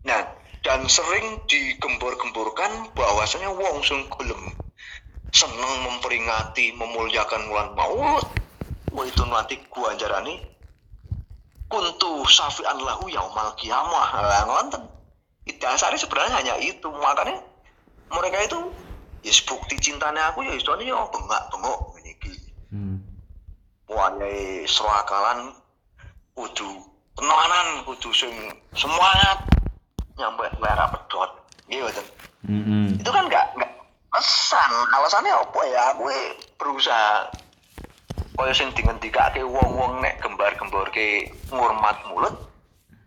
Nah, dan sering digembor-gemborkan bahwasanya wong sing gelem seneng memperingati, memuliakan bulan Maulud. Itu nanti gua anjarani kuntu safi'an lahu yaumal kiamah. Lah ngonten. Dasarnya sebenarnya hanya itu. Makanya mereka itu ya bukti cintanya aku ya istilahnya ya bengak-bengok ini Hmm. Wayahe serakalan kudu tenanan kudu sing semangat. Nyampe merah pedot. Gitu betul Hmm. itu kan nggak nggak pesan. Alasannya apa ya? Aku berusaha. Kaya sing dingendikake wong-wong nek gembar-gembor ke ngurmat mulut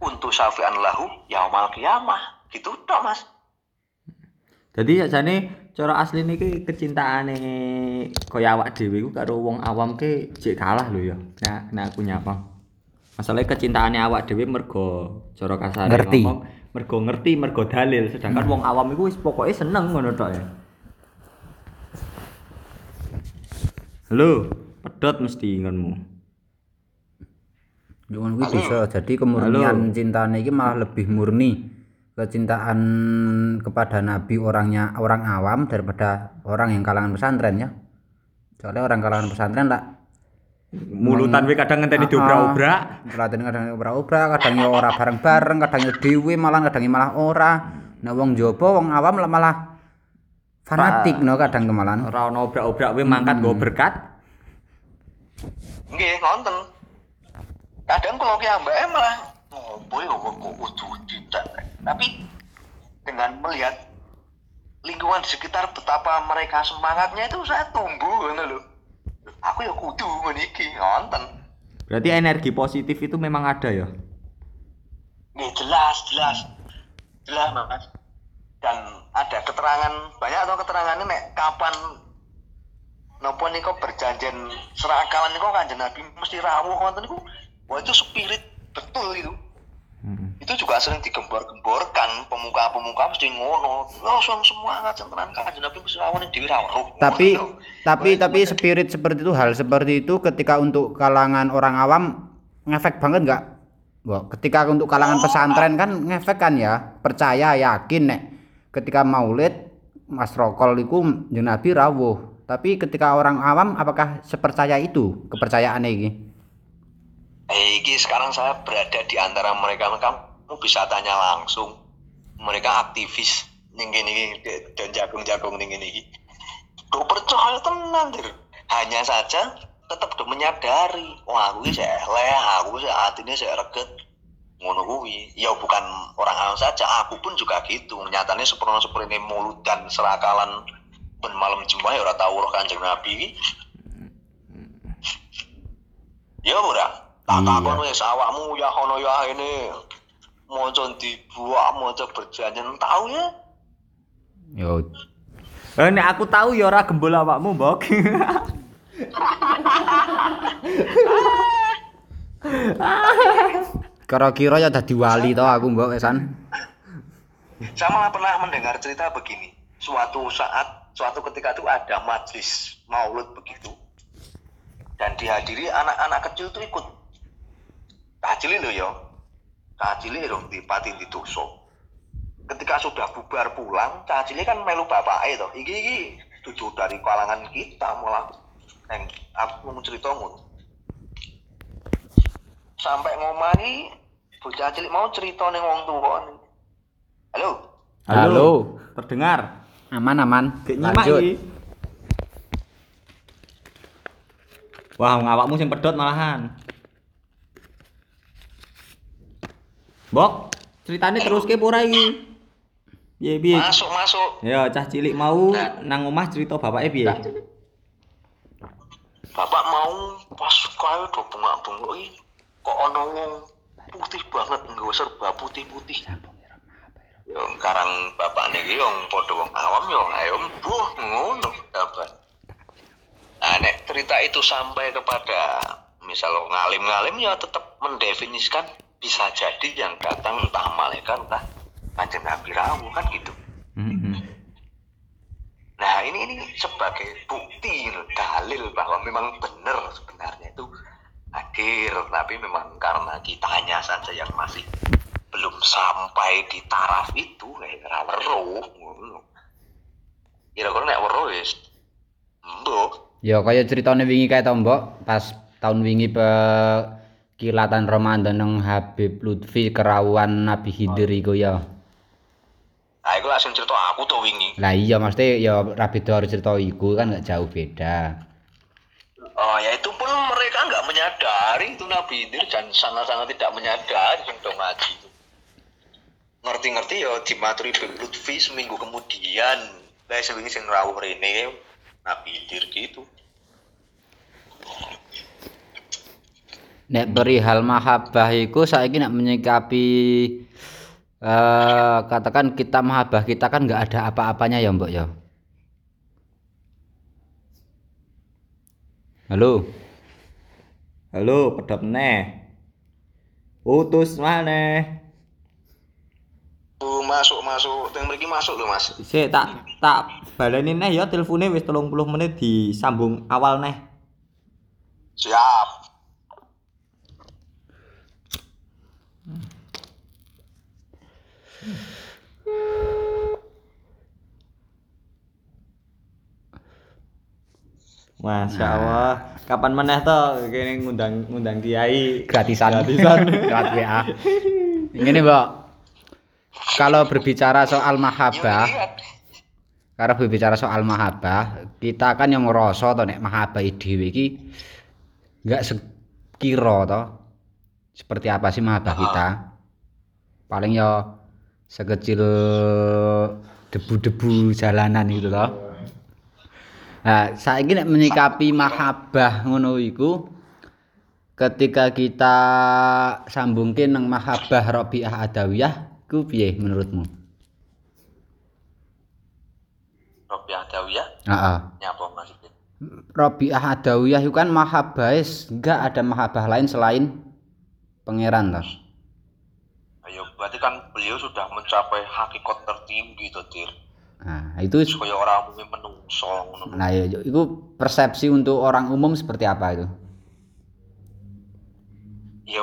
untuk safian lahu yaumal kiamah. Gitu tok mas Jadi sakjane cara asli niki kecintaane kaya awak dhewe iku karo wong awam ke jek kalah lho ya. Nah, nah aku nyapa. Masalahnya kecintaane awak dhewe mergo cara kasare Ngerti. ngomong mergo ngerti, mergo dalil, sedangkan wong awam iku wis pokoke seneng ngono tok ya. Halo, pedot mesti ngonmu. Cuman kuwi bisa jadi kemurnian cintane iki malah lebih murni kecintaan kepada nabi orangnya orang awam daripada orang yang kalangan pesantren ya. Soalnya orang kalangan pesantren tak Mulutan we kadang ngenteni diobrak-obrak. Perhatian kadang obrak-obrak, kadang ya ora bareng-bareng, kadang ya dhewe malah kadang malah ora. Nah wong jaba wong awam lah malah fanatik no kadang kemalan. Ora ono obrak-obrak we mangkat nggo berkat. nggih ngonten kadang kalau ki ambake malah boy kok kok kudu tidak tapi dengan melihat lingkungan sekitar betapa mereka semangatnya itu saya tumbuh ngono lho. Aku ya kudu meniki ngonten Berarti energi positif itu memang ada ya. Nih jelas jelas. Jelas mas. Dan ada keterangan banyak atau keterangannya nek kapan nopo niko berjanjian serakalan niko kanjeng nabi mesti rawuh wonten niku. Wah itu spirit betul itu Hmm. itu juga sering digembor-gemborkan pemuka-pemuka mesti ngono langsung semangat centenan kanjeng nabi mesti ning dhewe Tapi Ngono. tapi tapi itu spirit seperti itu hal seperti itu ketika untuk kalangan orang awam ngefek banget nggak? Wah, ketika untuk kalangan pesantren kan ngefek kan ya, percaya yakin nek ketika maulid Mas Rokol iku Nabi rawuh. Tapi ketika orang awam apakah sepercaya itu kepercayaan ini? Eh, iki sekarang saya berada di antara mereka. Kamu bisa tanya langsung. Mereka aktivis ning iki dan jagung-jagung ning iki. Do percaya tenan, Dir. Hanya saja tetap do menyadari, wah aku iki eleh, aku sih atine sik reget. Ngono kuwi. Ya bukan orang awam saja, aku pun juga gitu. Nyatanya seperti seperti mulut dan serakalan ben malam Jumat ya ora tau roh Kanjeng Nabi iki. Ya ora. Tak takon wis awakmu ya ono ya ini. Maca dibuak, maca berjanjian tahu ya. Yo, Eh, nek aku tahu ya ora gembol awakmu, Mbok. kira-kira ya dadi wali to aku mbok wesan. Saya malah pernah mendengar cerita begini. Suatu saat, suatu ketika itu ada majlis maulud begitu. Dan dihadiri anak-anak kecil itu ikut. Kacili loh ya. Kacili dong di pati di Ketika sudah bubar pulang, Cacili kan melu bapake toh. Iki iki tujuh dari kalangan kita malah. Neng, aku mau cerita. Sampai ngomani bocah cilik mau cerita ning wong tuwa. Halo. Halo. Terdengar. Aman aman. Lanjut. Wah, ngawakmu sing pedot malahan. Mbok, ceritane terus ke ora iki? Piye piye? Masuk masuk. Ya cah cilik mau nang omah cerita bapake piye? Bapak mau pas kaya do bengak-bengok iki kok ana wong putih banget nggawa serba putih-putih. Yo karang bapak niki wong padha wong awam yo ayo mbuh ngono bapak. Nah, nek cerita itu sampai kepada misal ngalim-ngalim ya tetap mendefinisikan bisa jadi yang datang entah malaikat entah kanjeng Nabi Rawu kan gitu. Heeh. Nah ini ini sebagai bukti dalil bahwa memang benar sebenarnya itu hadir tapi memang karena kitanya saja yang masih belum sampai di taraf itu kayak ora weruh. Kira-kira nek weruh wis mbok Ya kaya ceritane wingi kae to, Mbok, pas tahun wingi pe kilatan Ramadan nang Habib Lutfi kerawuan Nabi Khidir iku ya. Nah, itu langsung cerita aku tuh wingi. Lah iya mesti ya ra beda karo cerita iku kan gak jauh beda. Oh, ya itu pun mereka nggak menyadari itu Nabi Khidir dan sangat-sangat tidak menyadari dong ngaji itu. Ngerti-ngerti ya dimaturi Bib Lutfi seminggu kemudian. Lah seminggu sing rawuh rene Nabi Khidir gitu. Nek perihal mahabbah iku saiki nek menyikapi eh katakan kita mahabbah kita kan nggak ada apa-apanya ya, Mbok ya. Halo. Halo, pedhot neh. Putus maneh. Tuh masuk masuk, yang mriki masuk loh mas. Sik tak tak baleni neh ya telpone wis 30 menit disambung awal neh. Siap. Masya Allah. Kapan meneh to? Kene ngundang ngundang kiai. Gratisan. Gratisan. WA ini mbak kalau berbicara soal mahabbah lihat. kalau berbicara soal mahabbah kita kan yang ngerasa to nek mahabbah dhewe iki nggak sekira to seperti apa sih mahabbah kita. Paling ya sekecil debu-debu jalanan gitu loh Nah, saiki nek menyikapi mahabbah ngono iku ketika kita sambungke nang mahabbah Rabi'ah Adawiyah ku piye menurutmu? Robi Adawiyah, Heeh. nyapa maksudnya? Rabi'ah Adawiyah itu kan mahabbah enggak ada mahabbah lain selain pangeran toh. Ayo, berarti kan beliau sudah mencapai hakikat tertinggi tuh, Dir. Nah, itu Supaya orang umumnya menungso nah ya, itu persepsi untuk orang umum seperti apa itu? Ya,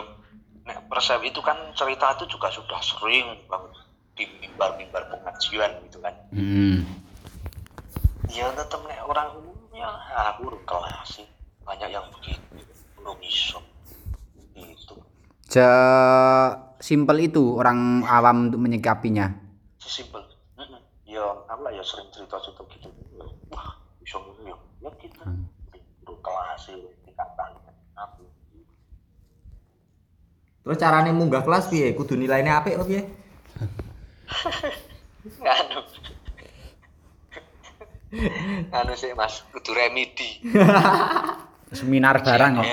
nek persep itu kan cerita itu juga sudah sering banget di mimbar-mimbar pengajian gitu kan. Hmm. Ya tetap nek orang umumnya aku urung kelas sih. Banyak yang begitu, belum iso. Gitu. Se simpel itu orang awam untuk menyikapinya. Sesimpel. Ya, lah ya sering cerita-cerita gitu. Wah, bisa ngono ya. Ya kita belum kelas sih tingkatan aku. Terus carane munggah kelas piye? Kudu nilainya apik apa piye? Anu. anu sih Mas, kudu remedi. Seminar barang kok.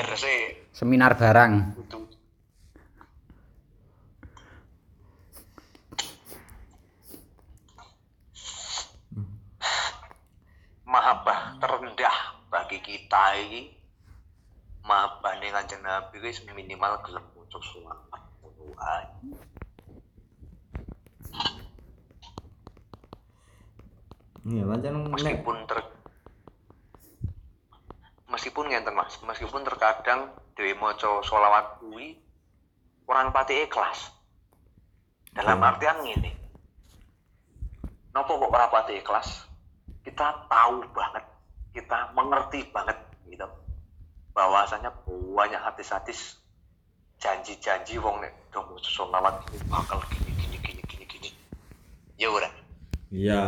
Seminar barang. kudu mahabbah terendah bagi kita ini. Mahabbah ning kanjeng Nabi wis minimal gelem maca ngono ae. Iya, pancen meskipun ter meskipun ngenten mas meskipun terkadang dewi moco solawat kuwi orang pati ikhlas. Dalam Hmm. artian gini nopo kok orang pati ikhlas kita tahu banget kita mengerti banget gitu bahwasanya banyak hadis-hadis janji-janji wong nek do moco solawat ini bakal gini gini gini gini gini ya ora iya.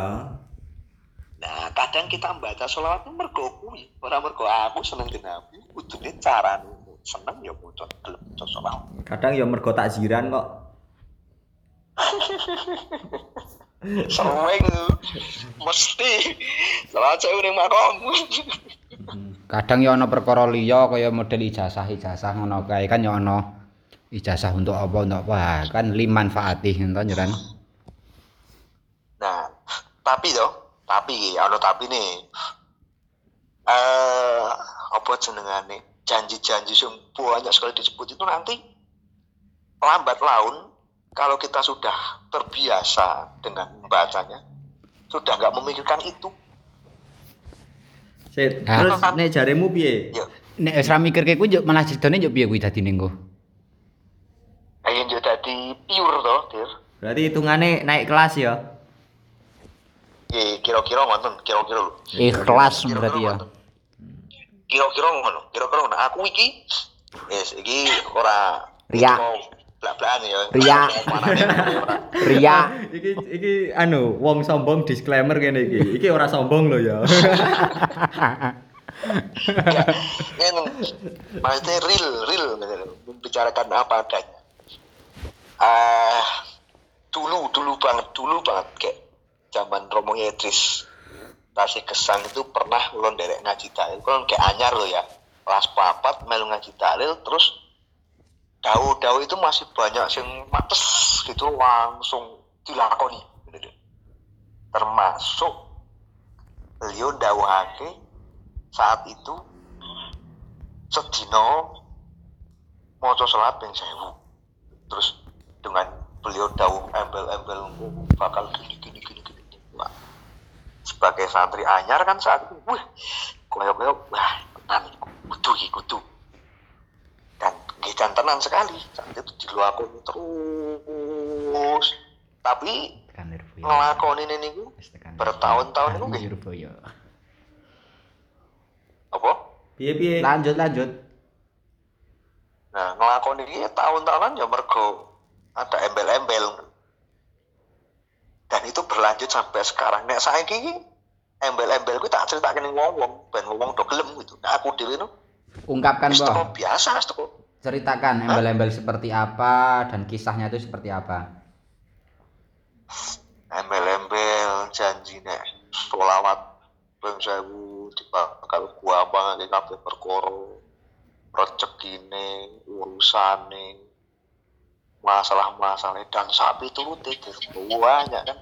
Nah, kadang kita membaca sholawat itu mergo kuwi, ora mergo aku seneng di Nabi, kudune carane seneng ya maca gelem maca sholawat. Kadang ya mergo takziran kok. sering mesti. Salah cewek makom. Kadang ya ana perkara liya kaya model ijazah-ijazah ngono kae. Kan ya ana ijazah untuk apa untuk apa? Kan liman faatih ngono nyeran. nah tapi toh tapi ono tapi nih eh apa jenengane? Janji-janji sing banyak sekali disebut itu nanti lambat laun kalau kita sudah terbiasa dengan membacanya sudah nggak memikirkan itu Sit, Ah. terus nek jaremu piye? ya Nek wis ra mikirke kuwi yo malah critane yo piye kuwi dadine engko. ayo yo dadi pure toh dir Berarti hitungane naik kelas ya. ya kira-kira ngoten kira-kira lho Ikhlas berarti ya. kira-kira ngono kira-kira ngono aku iki yes iki ora Ria. Blak-blakan ya Ria. Ria. iki iki anu wong sombong disclaimer kene iki. Iki ora sombong lho ya. Ini maksudnya real, real, membicarakan apa adanya. Ah, dulu, dulu banget, dulu banget kayak zaman Romo Idris Tasik Kesang itu pernah ulun derek ngaji dalil, kan kayak anyar loh ya, kelas papat melu ngaji dalil, terus dawu-dawu itu masih banyak yang mates gitu langsung dilakoni, termasuk beliau dawuhake saat itu sedino maca salat ping 1000 terus dengan beliau dawuh embel-embel bakal gini gini gini gini Wah, sebagai santri anyar kan saat itu wah koyo-koyo wah tenan kudu. Dan nggih jan tenan sekali saat itu dilakoni terus tapi Tekan Lirboyo. ngelakoni ini tekan bertahun-tahun itu Lirboyo. apa Piye piye? Lanjut lanjut. Nah, ngelakoni ini tahun-tahunan ya mergo ada embel-embel. Dan itu berlanjut sampai sekarang. Nek saiki iki embel-embel ku tak ceritakan ning wong-wong, ben wong do gelem gitu. Nah, aku dhewe nu Ungkapkan teko biasa teko. Ceritakan embel-embel seperti apa dan kisahnya itu seperti apa. Embel-embel janji nek selawat ping 1000 dibakal gua bangake kabeh perkara rezekine, urusane, masalah-masalah dan sapi turute banyak kan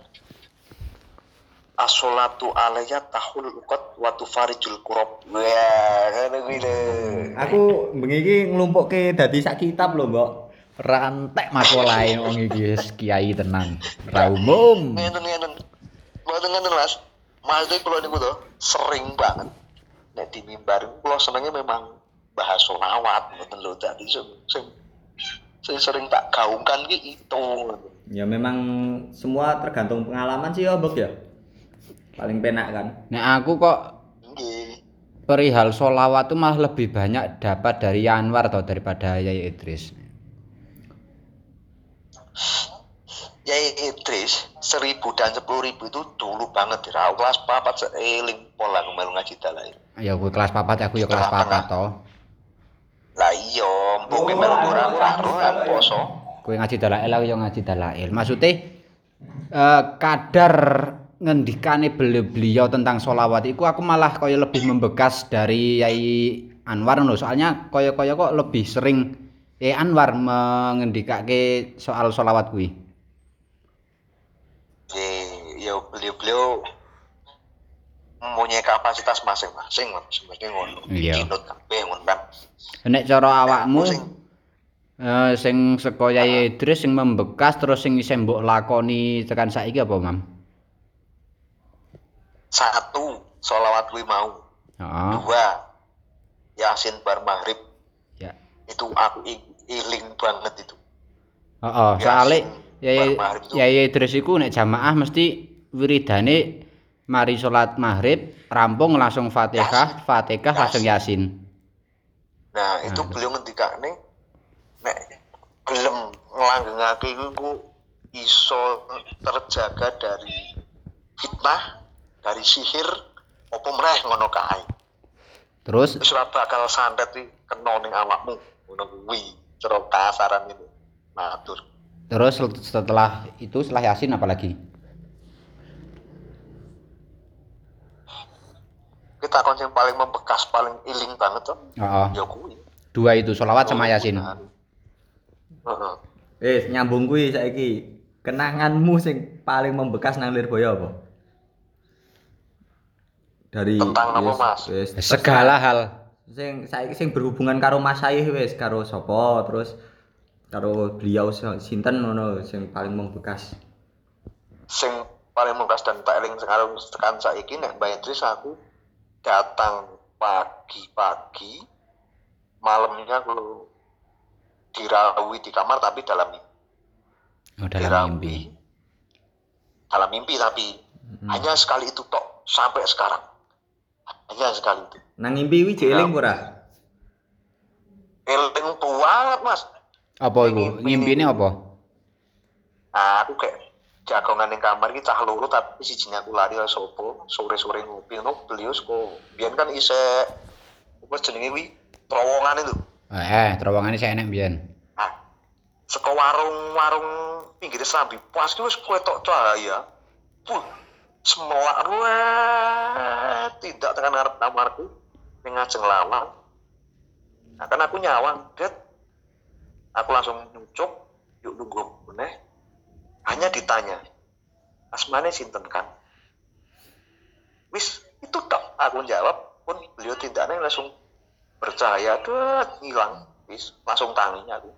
As-sholatu alayya tahul uqat wa tufarijul kurab. Wah, kuwi lho. Aku bengi iki nglumpukke dadi sak kitab lho, Mbok. Rantek makolahe wong iki wis kiai tenan. Ra umum. Ngeten ngeten. Mboten ngeten Mas. Maksudnya kula niku to sering banget nek di mimbar kula senenge memang bahas sholawat ngoten lho dadi sing sing sing sering tak gaungkan ki itu. Ya memang semua tergantung pengalaman sih ya, Mbok ya. Paling penak kan. Nek aku kok Nggih. perihal solawat tuh malah lebih banyak dapat dari Anwar atau daripada Yai Idris. Yai Idris seribu dan sepuluh ribu itu dulu banget di kelas papat seeling pola melu ngaji dalai. Ya aku kelas papat, aku ya kelas papat toh. Lah iya, mbok melu ora ora poso. Kowe ngaji dalail, aku ya ngaji dalail. Maksudnya eh, kadar ngendikane beliau tentang solawat itu aku malah kaya lebih membekas dari Yai Anwar loh. Soalnya kaya-kaya kok lebih sering Yai Anwar mengendikake soal solawat kuwi. Ya, beliau-beliau mempunyai kapasitas masing-masing sebenarnya ngono. Iya. Ngono kan. Nek cara awakmu eh, sing saka Yai Idris sing membekas terus sing isih mbok lakoni tekan saiki apa, Mam? Satu, sholawat kuwi mau. Heeh. Dua, Yasin bar maghrib Ya. itu aku iling banget itu. Heeh, Ya, soalnya sing Yai bar maghrib itu- Yai Idris iku nek jamaah mesti wiridane mari salat maghrib rampung langsung Fatihah, Fatihah langsung Yasin. Nah, itu Nah, beliau ngendikane nek gelem nglanggengake iku ku iso terjaga dari fitnah, dari sihir apa meneh ngono kae. Terus wis bakal santet iki kena ning awakmu ngono kuwi cara kasaran itu. Matur. Terus setelah itu setelah Yasin apalagi? Kita kon yang paling membekas, paling iling banget tuh. Oh, oh. Ya kuwi. Dua itu selawat sama oh, Yasin. Heeh. Eh, nyambung kuwi saiki. Kenanganmu sing paling membekas nang Lirboyo apa? Dari Tentang apa, Mas? wis Segala hal. sing saiki sing berhubungan karo Mas Saih wis karo sapa terus karo beliau sinten ngono sing paling membekas. Sing paling membekas dan paling sekarang tekan saiki nek Mbak Idris aku datang pagi-pagi malamnya aku dirawi di kamar tapi dalam mimpi. Oh, dalam Dirawi. mimpi. Dalam mimpi tapi hanya sekali itu tok sampai sekarang. Hanya sekali. Nang ngimpi kuwi jek eling ora? Eling banget mas. Apa iku? Ngimpine apa? Nah, aku kayak jagongan di kamar iki cah loro tapi sijinya aku lari lah sopo sore-sore ngopi ngono beliau kok biyen kan ise apa jenenge kuwi terowongan itu. Eh, eh terowongannya saya enak biyen. Nah, saka warung-warung pinggir Serambi pas ki wis ketok cahaya. Puh, semelak ruwet tidak tekan ngarep kamarku ning ngajeng lawang. Nah, kan aku nyawang, det. Aku langsung nyucuk, yuk nunggu meneh. Hanya ditanya, asmane sinten kan? Wis, itu tok aku jawab, pun beliau tindaknya langsung bercahaya, det, hilang. Wis, langsung tangi aku.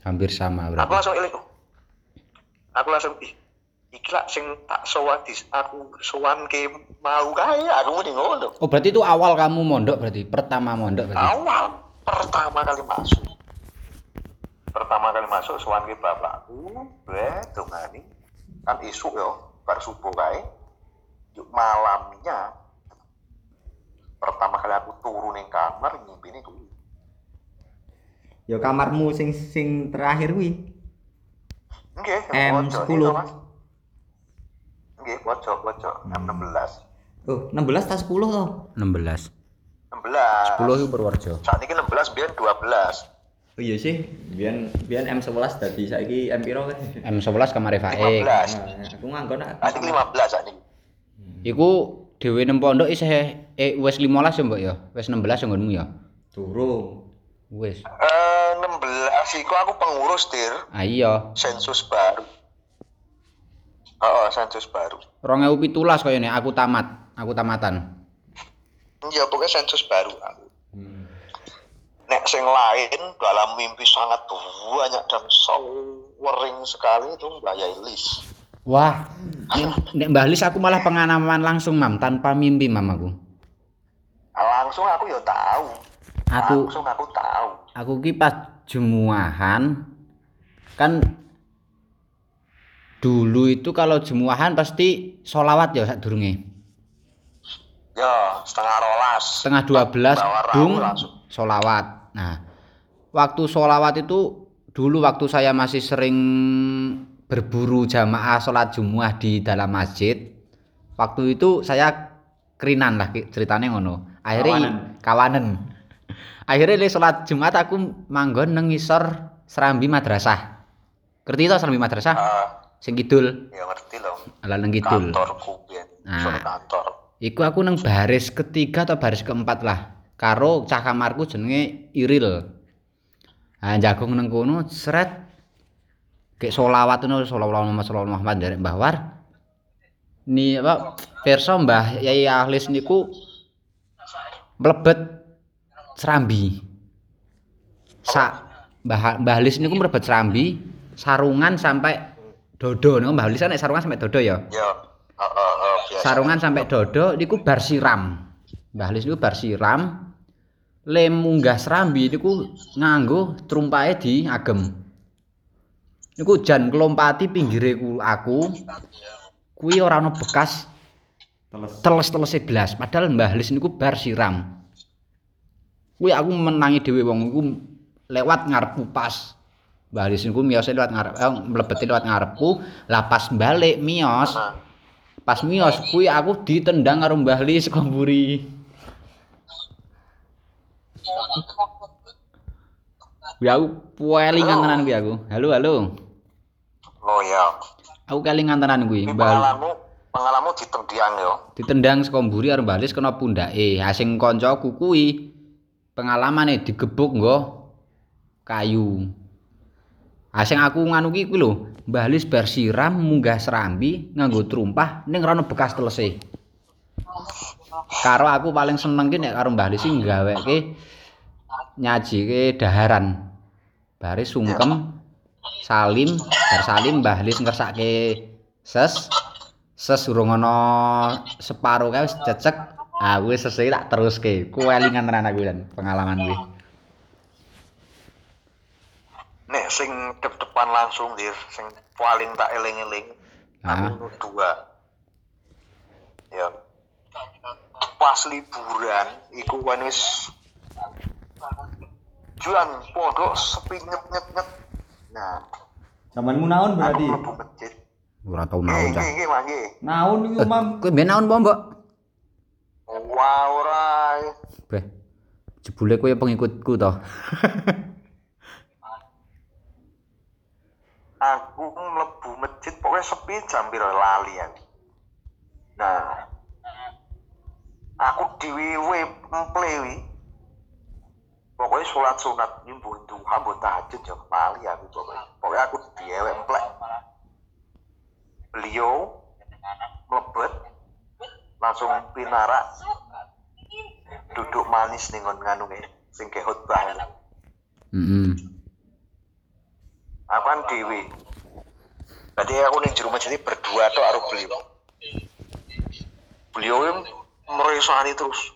Hampir sama Aku berarti. langsung eling. Aku langsung ih iki lah sing tak sowan dis aku sowan ke mau kae aku muni ngono. Oh, berarti itu awal kamu mondok berarti. Pertama mondok berarti. Awal pertama kali masuk. Pertama kali masuk sowan ke bapakku, gue dongani kan isu yo bar subuh kae. Yuk malamnya pertama kali aku turu ning kamar ngimpine kuwi. Ya kamarmu sing sing terakhir kuwi. Nggih, M10. Nggih, pojok, pojok M16. Oh, 16 ta 10 to? 16. 16. 10 itu Purworejo. Saat ini 16 biar 12. Oh iya sih, biyen biyen M11 dadi saiki M piro kan? M11 kamar Faik. 15. Nah, aku nganggo nak. Saat ini 15 saat ini. Iku dhewe nang pondok isih eh wis 15 ya, Mbok ya. Wis 16 ya nggonmu ya. Durung. Wis. Eh 16 iku aku pengurus dir Ah iya. sensus baru. Oh, sensus baru. 2017 kaya ini aku tamat. Aku tamatan. Ya pokoknya sensus baru aku. Hmm. Nek sing lain dalam mimpi sangat banyak dan sewering sekali itu Mbak Yailis. Wah, nek Mbah Lis aku malah pengalaman langsung, Mam, tanpa mimpi, Mam aku. Langsung aku ya tahu. Aku Langsung aku tahu. aku ki pas jemuahan kan dulu itu kalau jemuahan pasti solawat ya sak durunge. Ya, setengah rolas. Setengah 12 Bawa rawu dung solawat. Nah, waktu solawat itu dulu waktu saya masih sering berburu jamaah sholat Jumat di dalam masjid. Waktu itu saya kerinan lah ceritanya ngono. Akhirnya Kawanan. kawanan. Akhirnya le sholat Jumat aku manggon nang ngisor Serambi Madrasah. Ngerti to Serambi Madrasah? Ah, Sing kidul, ya ngerti loh. ala nang kidul. Kantorku biyen. Nah. Kantor. Iku aku nang baris ketiga atau baris keempat lah. Karo cah kamarku jenenge Iril. Nah, jagung nang kono seret kayak solawat ngono solawat Muhammad sallallahu Muhammad dari Mbah War. Ni apa verso Mbah Yai Ahlis niku mlebet Serambi. Sa Mbah Mbah Ahlis niku mlebet Serambi sarungan sampai dodo niku Mbah Ahlis kan nek sarungan sampai dodo ya. Oh, oh, biasa. sarungan sampai dodo niku bar siram. Mbah Lis niku bar siram. Le munggah serambi niku nganggo trumpae di agem. Niku jan kelompati pinggire ku aku. Kuwi ora ana bekas Teles. teles-telese blas, padahal Mbah Lis niku bar siram. Kuwi aku menangi dhewe wong iku lewat ngarepku pas. Mbah Lis niku miyose lewat ngarep, eh, mlebeti lewat ngarepku, lah pas balik miyos. Nah, Pas miyos kuwi aku ditendang karo Mbah Lis saka mburi. Kuwi aku puelingan tenan kuwi aku. Halo, halo. oh ya. Aku kelingan tenan kuwi, Mbah. pengalamanmu, pengalamu ditendiang yo. Ditendang saka mburi arep balis kena pundake. Ha sing kancaku kuwi pengalamane digebuk nggo kayu. Ha sing aku nganu ki kuwi lho, balis bar siram munggah serambi nganggo trumpah ning ora ono bekas telese. Karo aku paling seneng ki nek karo Mbah Lis gaweke nyajike daharan. Bare sungkem salim, bar salim Mbah Lis ngersake ses ses urung ana separo kae wis cecek. Ah wis sesuk tak teruske. Ku elingan tenan aku lan pengalaman kuwi. Nek sing dep-depan langsung dir, sing paling tak eling-eling. Ah. Aku dua. Ya. Pas liburan iku kan wis Juan pondok sepi nyet nyet nyet. Nah, Zamanmu naon aku berarti? mlebu masjid. Ora tau naon cah. nggih, nggih. Naon Eh, Mam? Kowe mben naon po, Mbok? Wah, ora. Beh. Jebule kowe pengikutku to. Aku mlebu masjid pokoknya sepi jam piro lali aku. Nah, aku diwiwe emplewi. Pokoknya sholat sunat ini mbun duha, mbun tahajud ya lali aku pokoknya. Pokoknya aku diewek emplek. Beliau mlebet langsung pinarak duduk manis ning nggon nganu sing ke khotbah. Heeh. Aku kan dewi. Berarti aku ning jero masjid berdua tok karo beliau. Beliau yang meresani terus.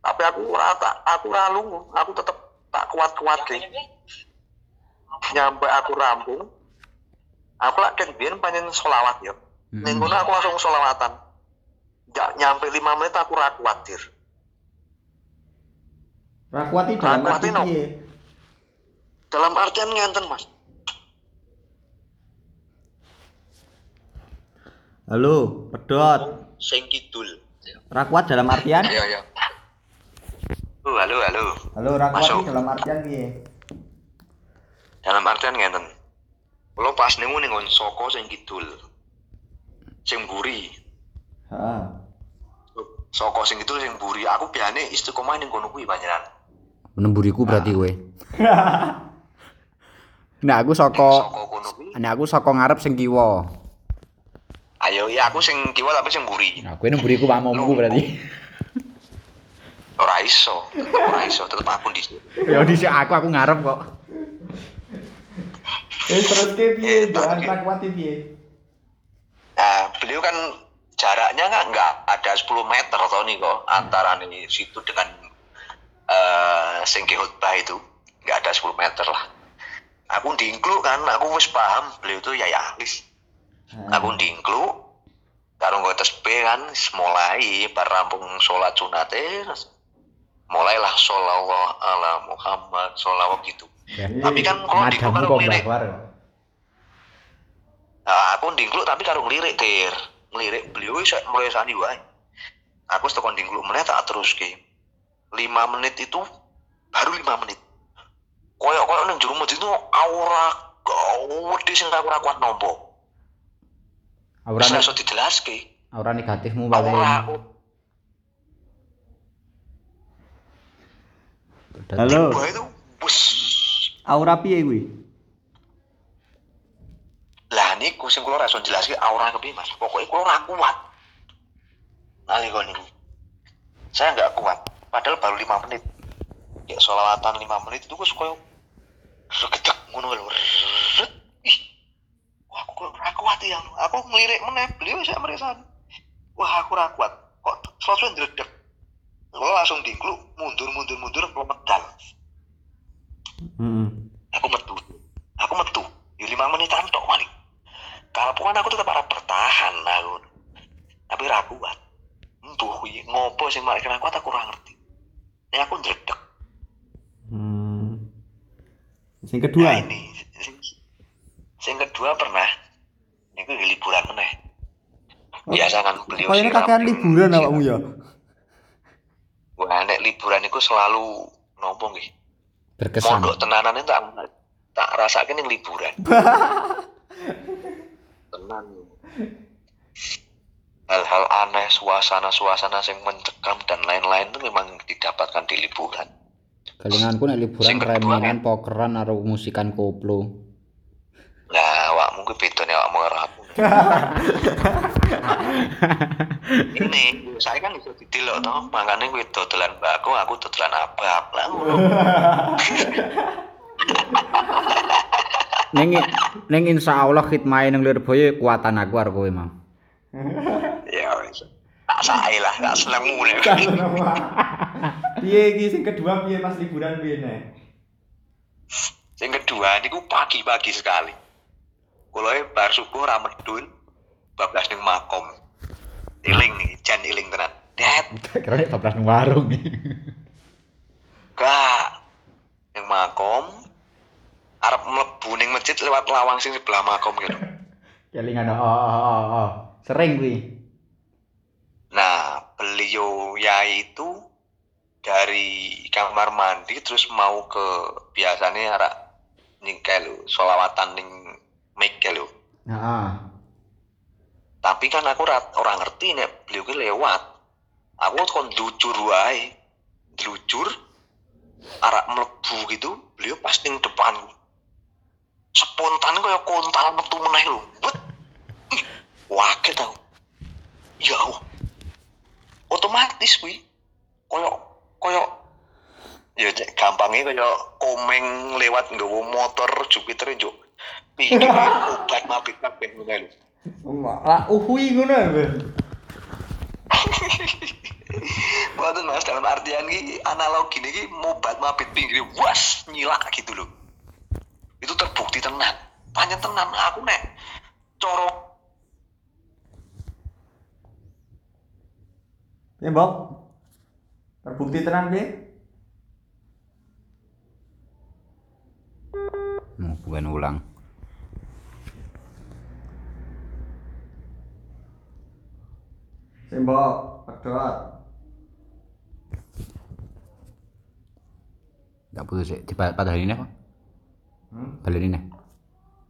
Tapi aku ora tak aku ora lunga, aku tetep tak kuat-kuat deh. Nyampe aku rampung. Aku lak kan biyen panjen selawat ya. Ning kono aku langsung selawatan. Ja, nyampe 5 menit aku ra kuat dir. Rakwati dalam Rakwati arti no. piye? Dalam artian ngenten, Mas. Halo, pedot. Sing kidul. Rakwat dalam artian? Ayo. Oh, halo, halo. Halo, Rakwati Masuk. dalam artian piye? dalam artian ngeten kalau pas nemu ning soko sing kidul sing buri Heeh. soko sing kidul sing buri aku biasane istiqomah ning kono kuwi panjenengan Menemburiku berarti kowe. Nah aku saka soko Nah aku saka ngarep sing kiwa. Ayo ya aku sing kiwa tapi sing buri Nah kowe nemburiku pamomku berarti. ora iso ora iso tetep aku di Ya dhisik aku aku ngarep kok. Eh terus ke piye? Eh, Doan oke. Rakwati piye? nah beliau kan jaraknya nggak nggak ada 10 meter atau nih kok antara nih situ dengan eh sing ke khotbah itu nggak ada 10 meter lah aku diingklu kan aku wis paham beliau itu ya alis aku dingklu karo nggo tesbih kan mulai bar rampung sholat sunate mulailah sholawat ala Muhammad sholawat gitu. Tapi kan kalau di karo ngelirik. mbahwar kok. nah aku dingklu tapi karo ngelirik dir. Ngelirik beliau wis mulai sani wae. Aku setelah dingklu meneh tak terus ke lima menit itu baru lima menit. Koyok koyok neng juru masjid itu aura gede sing aku ora kuat nompo Aura bisa iso dijelaske aura negatifmu paling. aura Halo, Wah itu bus aura piye kuwi? lah niku sing kula ora iso jelaske aura kepiye Mas. Pokoke kula ora kuat. Nalika niku. Saya nggak kuat. Padahal baru 5 menit. Ya sholawatan 5 menit itu wis koyo regedek ngono lho. Ih. Wah, aku ora kuat ya. Aku ngelirik meneh beliau saya meresan. Wah, aku ora kuat. Kok sesuatu ndredeg. Kula langsung dingklu mundur mundur mundur kula medal. Heeh. aku metu aku metu ya lima menitan tok maling kalaupun aku tetap harap bertahan aku tapi ra kuat embuh kuwi ngopo sing malah kena kuat aku ora ngerti ini aku ndredeg Hmm. Sing nah kedua. ini sing, sing kedua pernah niku ya liburan meneh biasa kan beliau siram kakean ning- liburan awakmu ya. wah nek liburan iku selalu nopo nggih Berkesan. mondok tenanan itu tak tak rasakin yang liburan tenan hal-hal aneh, suasana-suasana yang mencekam dan lain-lain itu memang didapatkan di liburan. Kelinganku nek liburan Sing kedua, reminan pokeran karo musikan koplo. Nah, awakmu kuwi beda nih awakmu karo aku. Ini saya kan bisa didelok toh, makanya gue dodolan bako, aku dodolan abab lah. ngono. Ning ning insyaallah khidmah ning Lirboyo kuatan aku karo kowe. Ya wis. Tak sae lah, tak senengmu nih. Piye iki sing kedua piye pas liburan piye nek? Yang kedua niku pagi-pagi sekali. Kulo e bar subuh ra medun bablas ning makom. Iling nih, jan iling tenan. Det, Kira nek bablas nang warung. gak. Ning makom arep mlebu ning masjid lewat lawang sing sebelah makom gitu. Kelingan oh oh oh. oh. Sering kuwi. Nah, beliau yai itu dari kamar mandi terus mau ke biasanya arah nyingkel lu, solawatan ning mic lu. Heeh. Tapi kan aku ora ora ngerti nek beliau ki lewat. Aku kon dlucur wae. Dlucur arah mlebu gitu, beliau pas ning depan. Spontan kaya kontal metu meneh lho. Bet. Wakil tau. Ya Allah. Otomatis kuwi koyo koyo ya gampangnya kaya komeng lewat nggawa motor Jupiter njuk. Pikir obat mabit kabeh ngono lho. Lah uhui ngono ya, Ben. Waduh mas dalam artian ini analogi ini mobat mabit pinggir was nyilak gitu loh itu terbukti tenan panjang tenan aku nek corok Ya, Bob. Terbukti tenan piye? Mau bukan ulang. Sing mbok pedhot. Enggak putus sih. Di padahal ini apa? Hmm? Balik ini.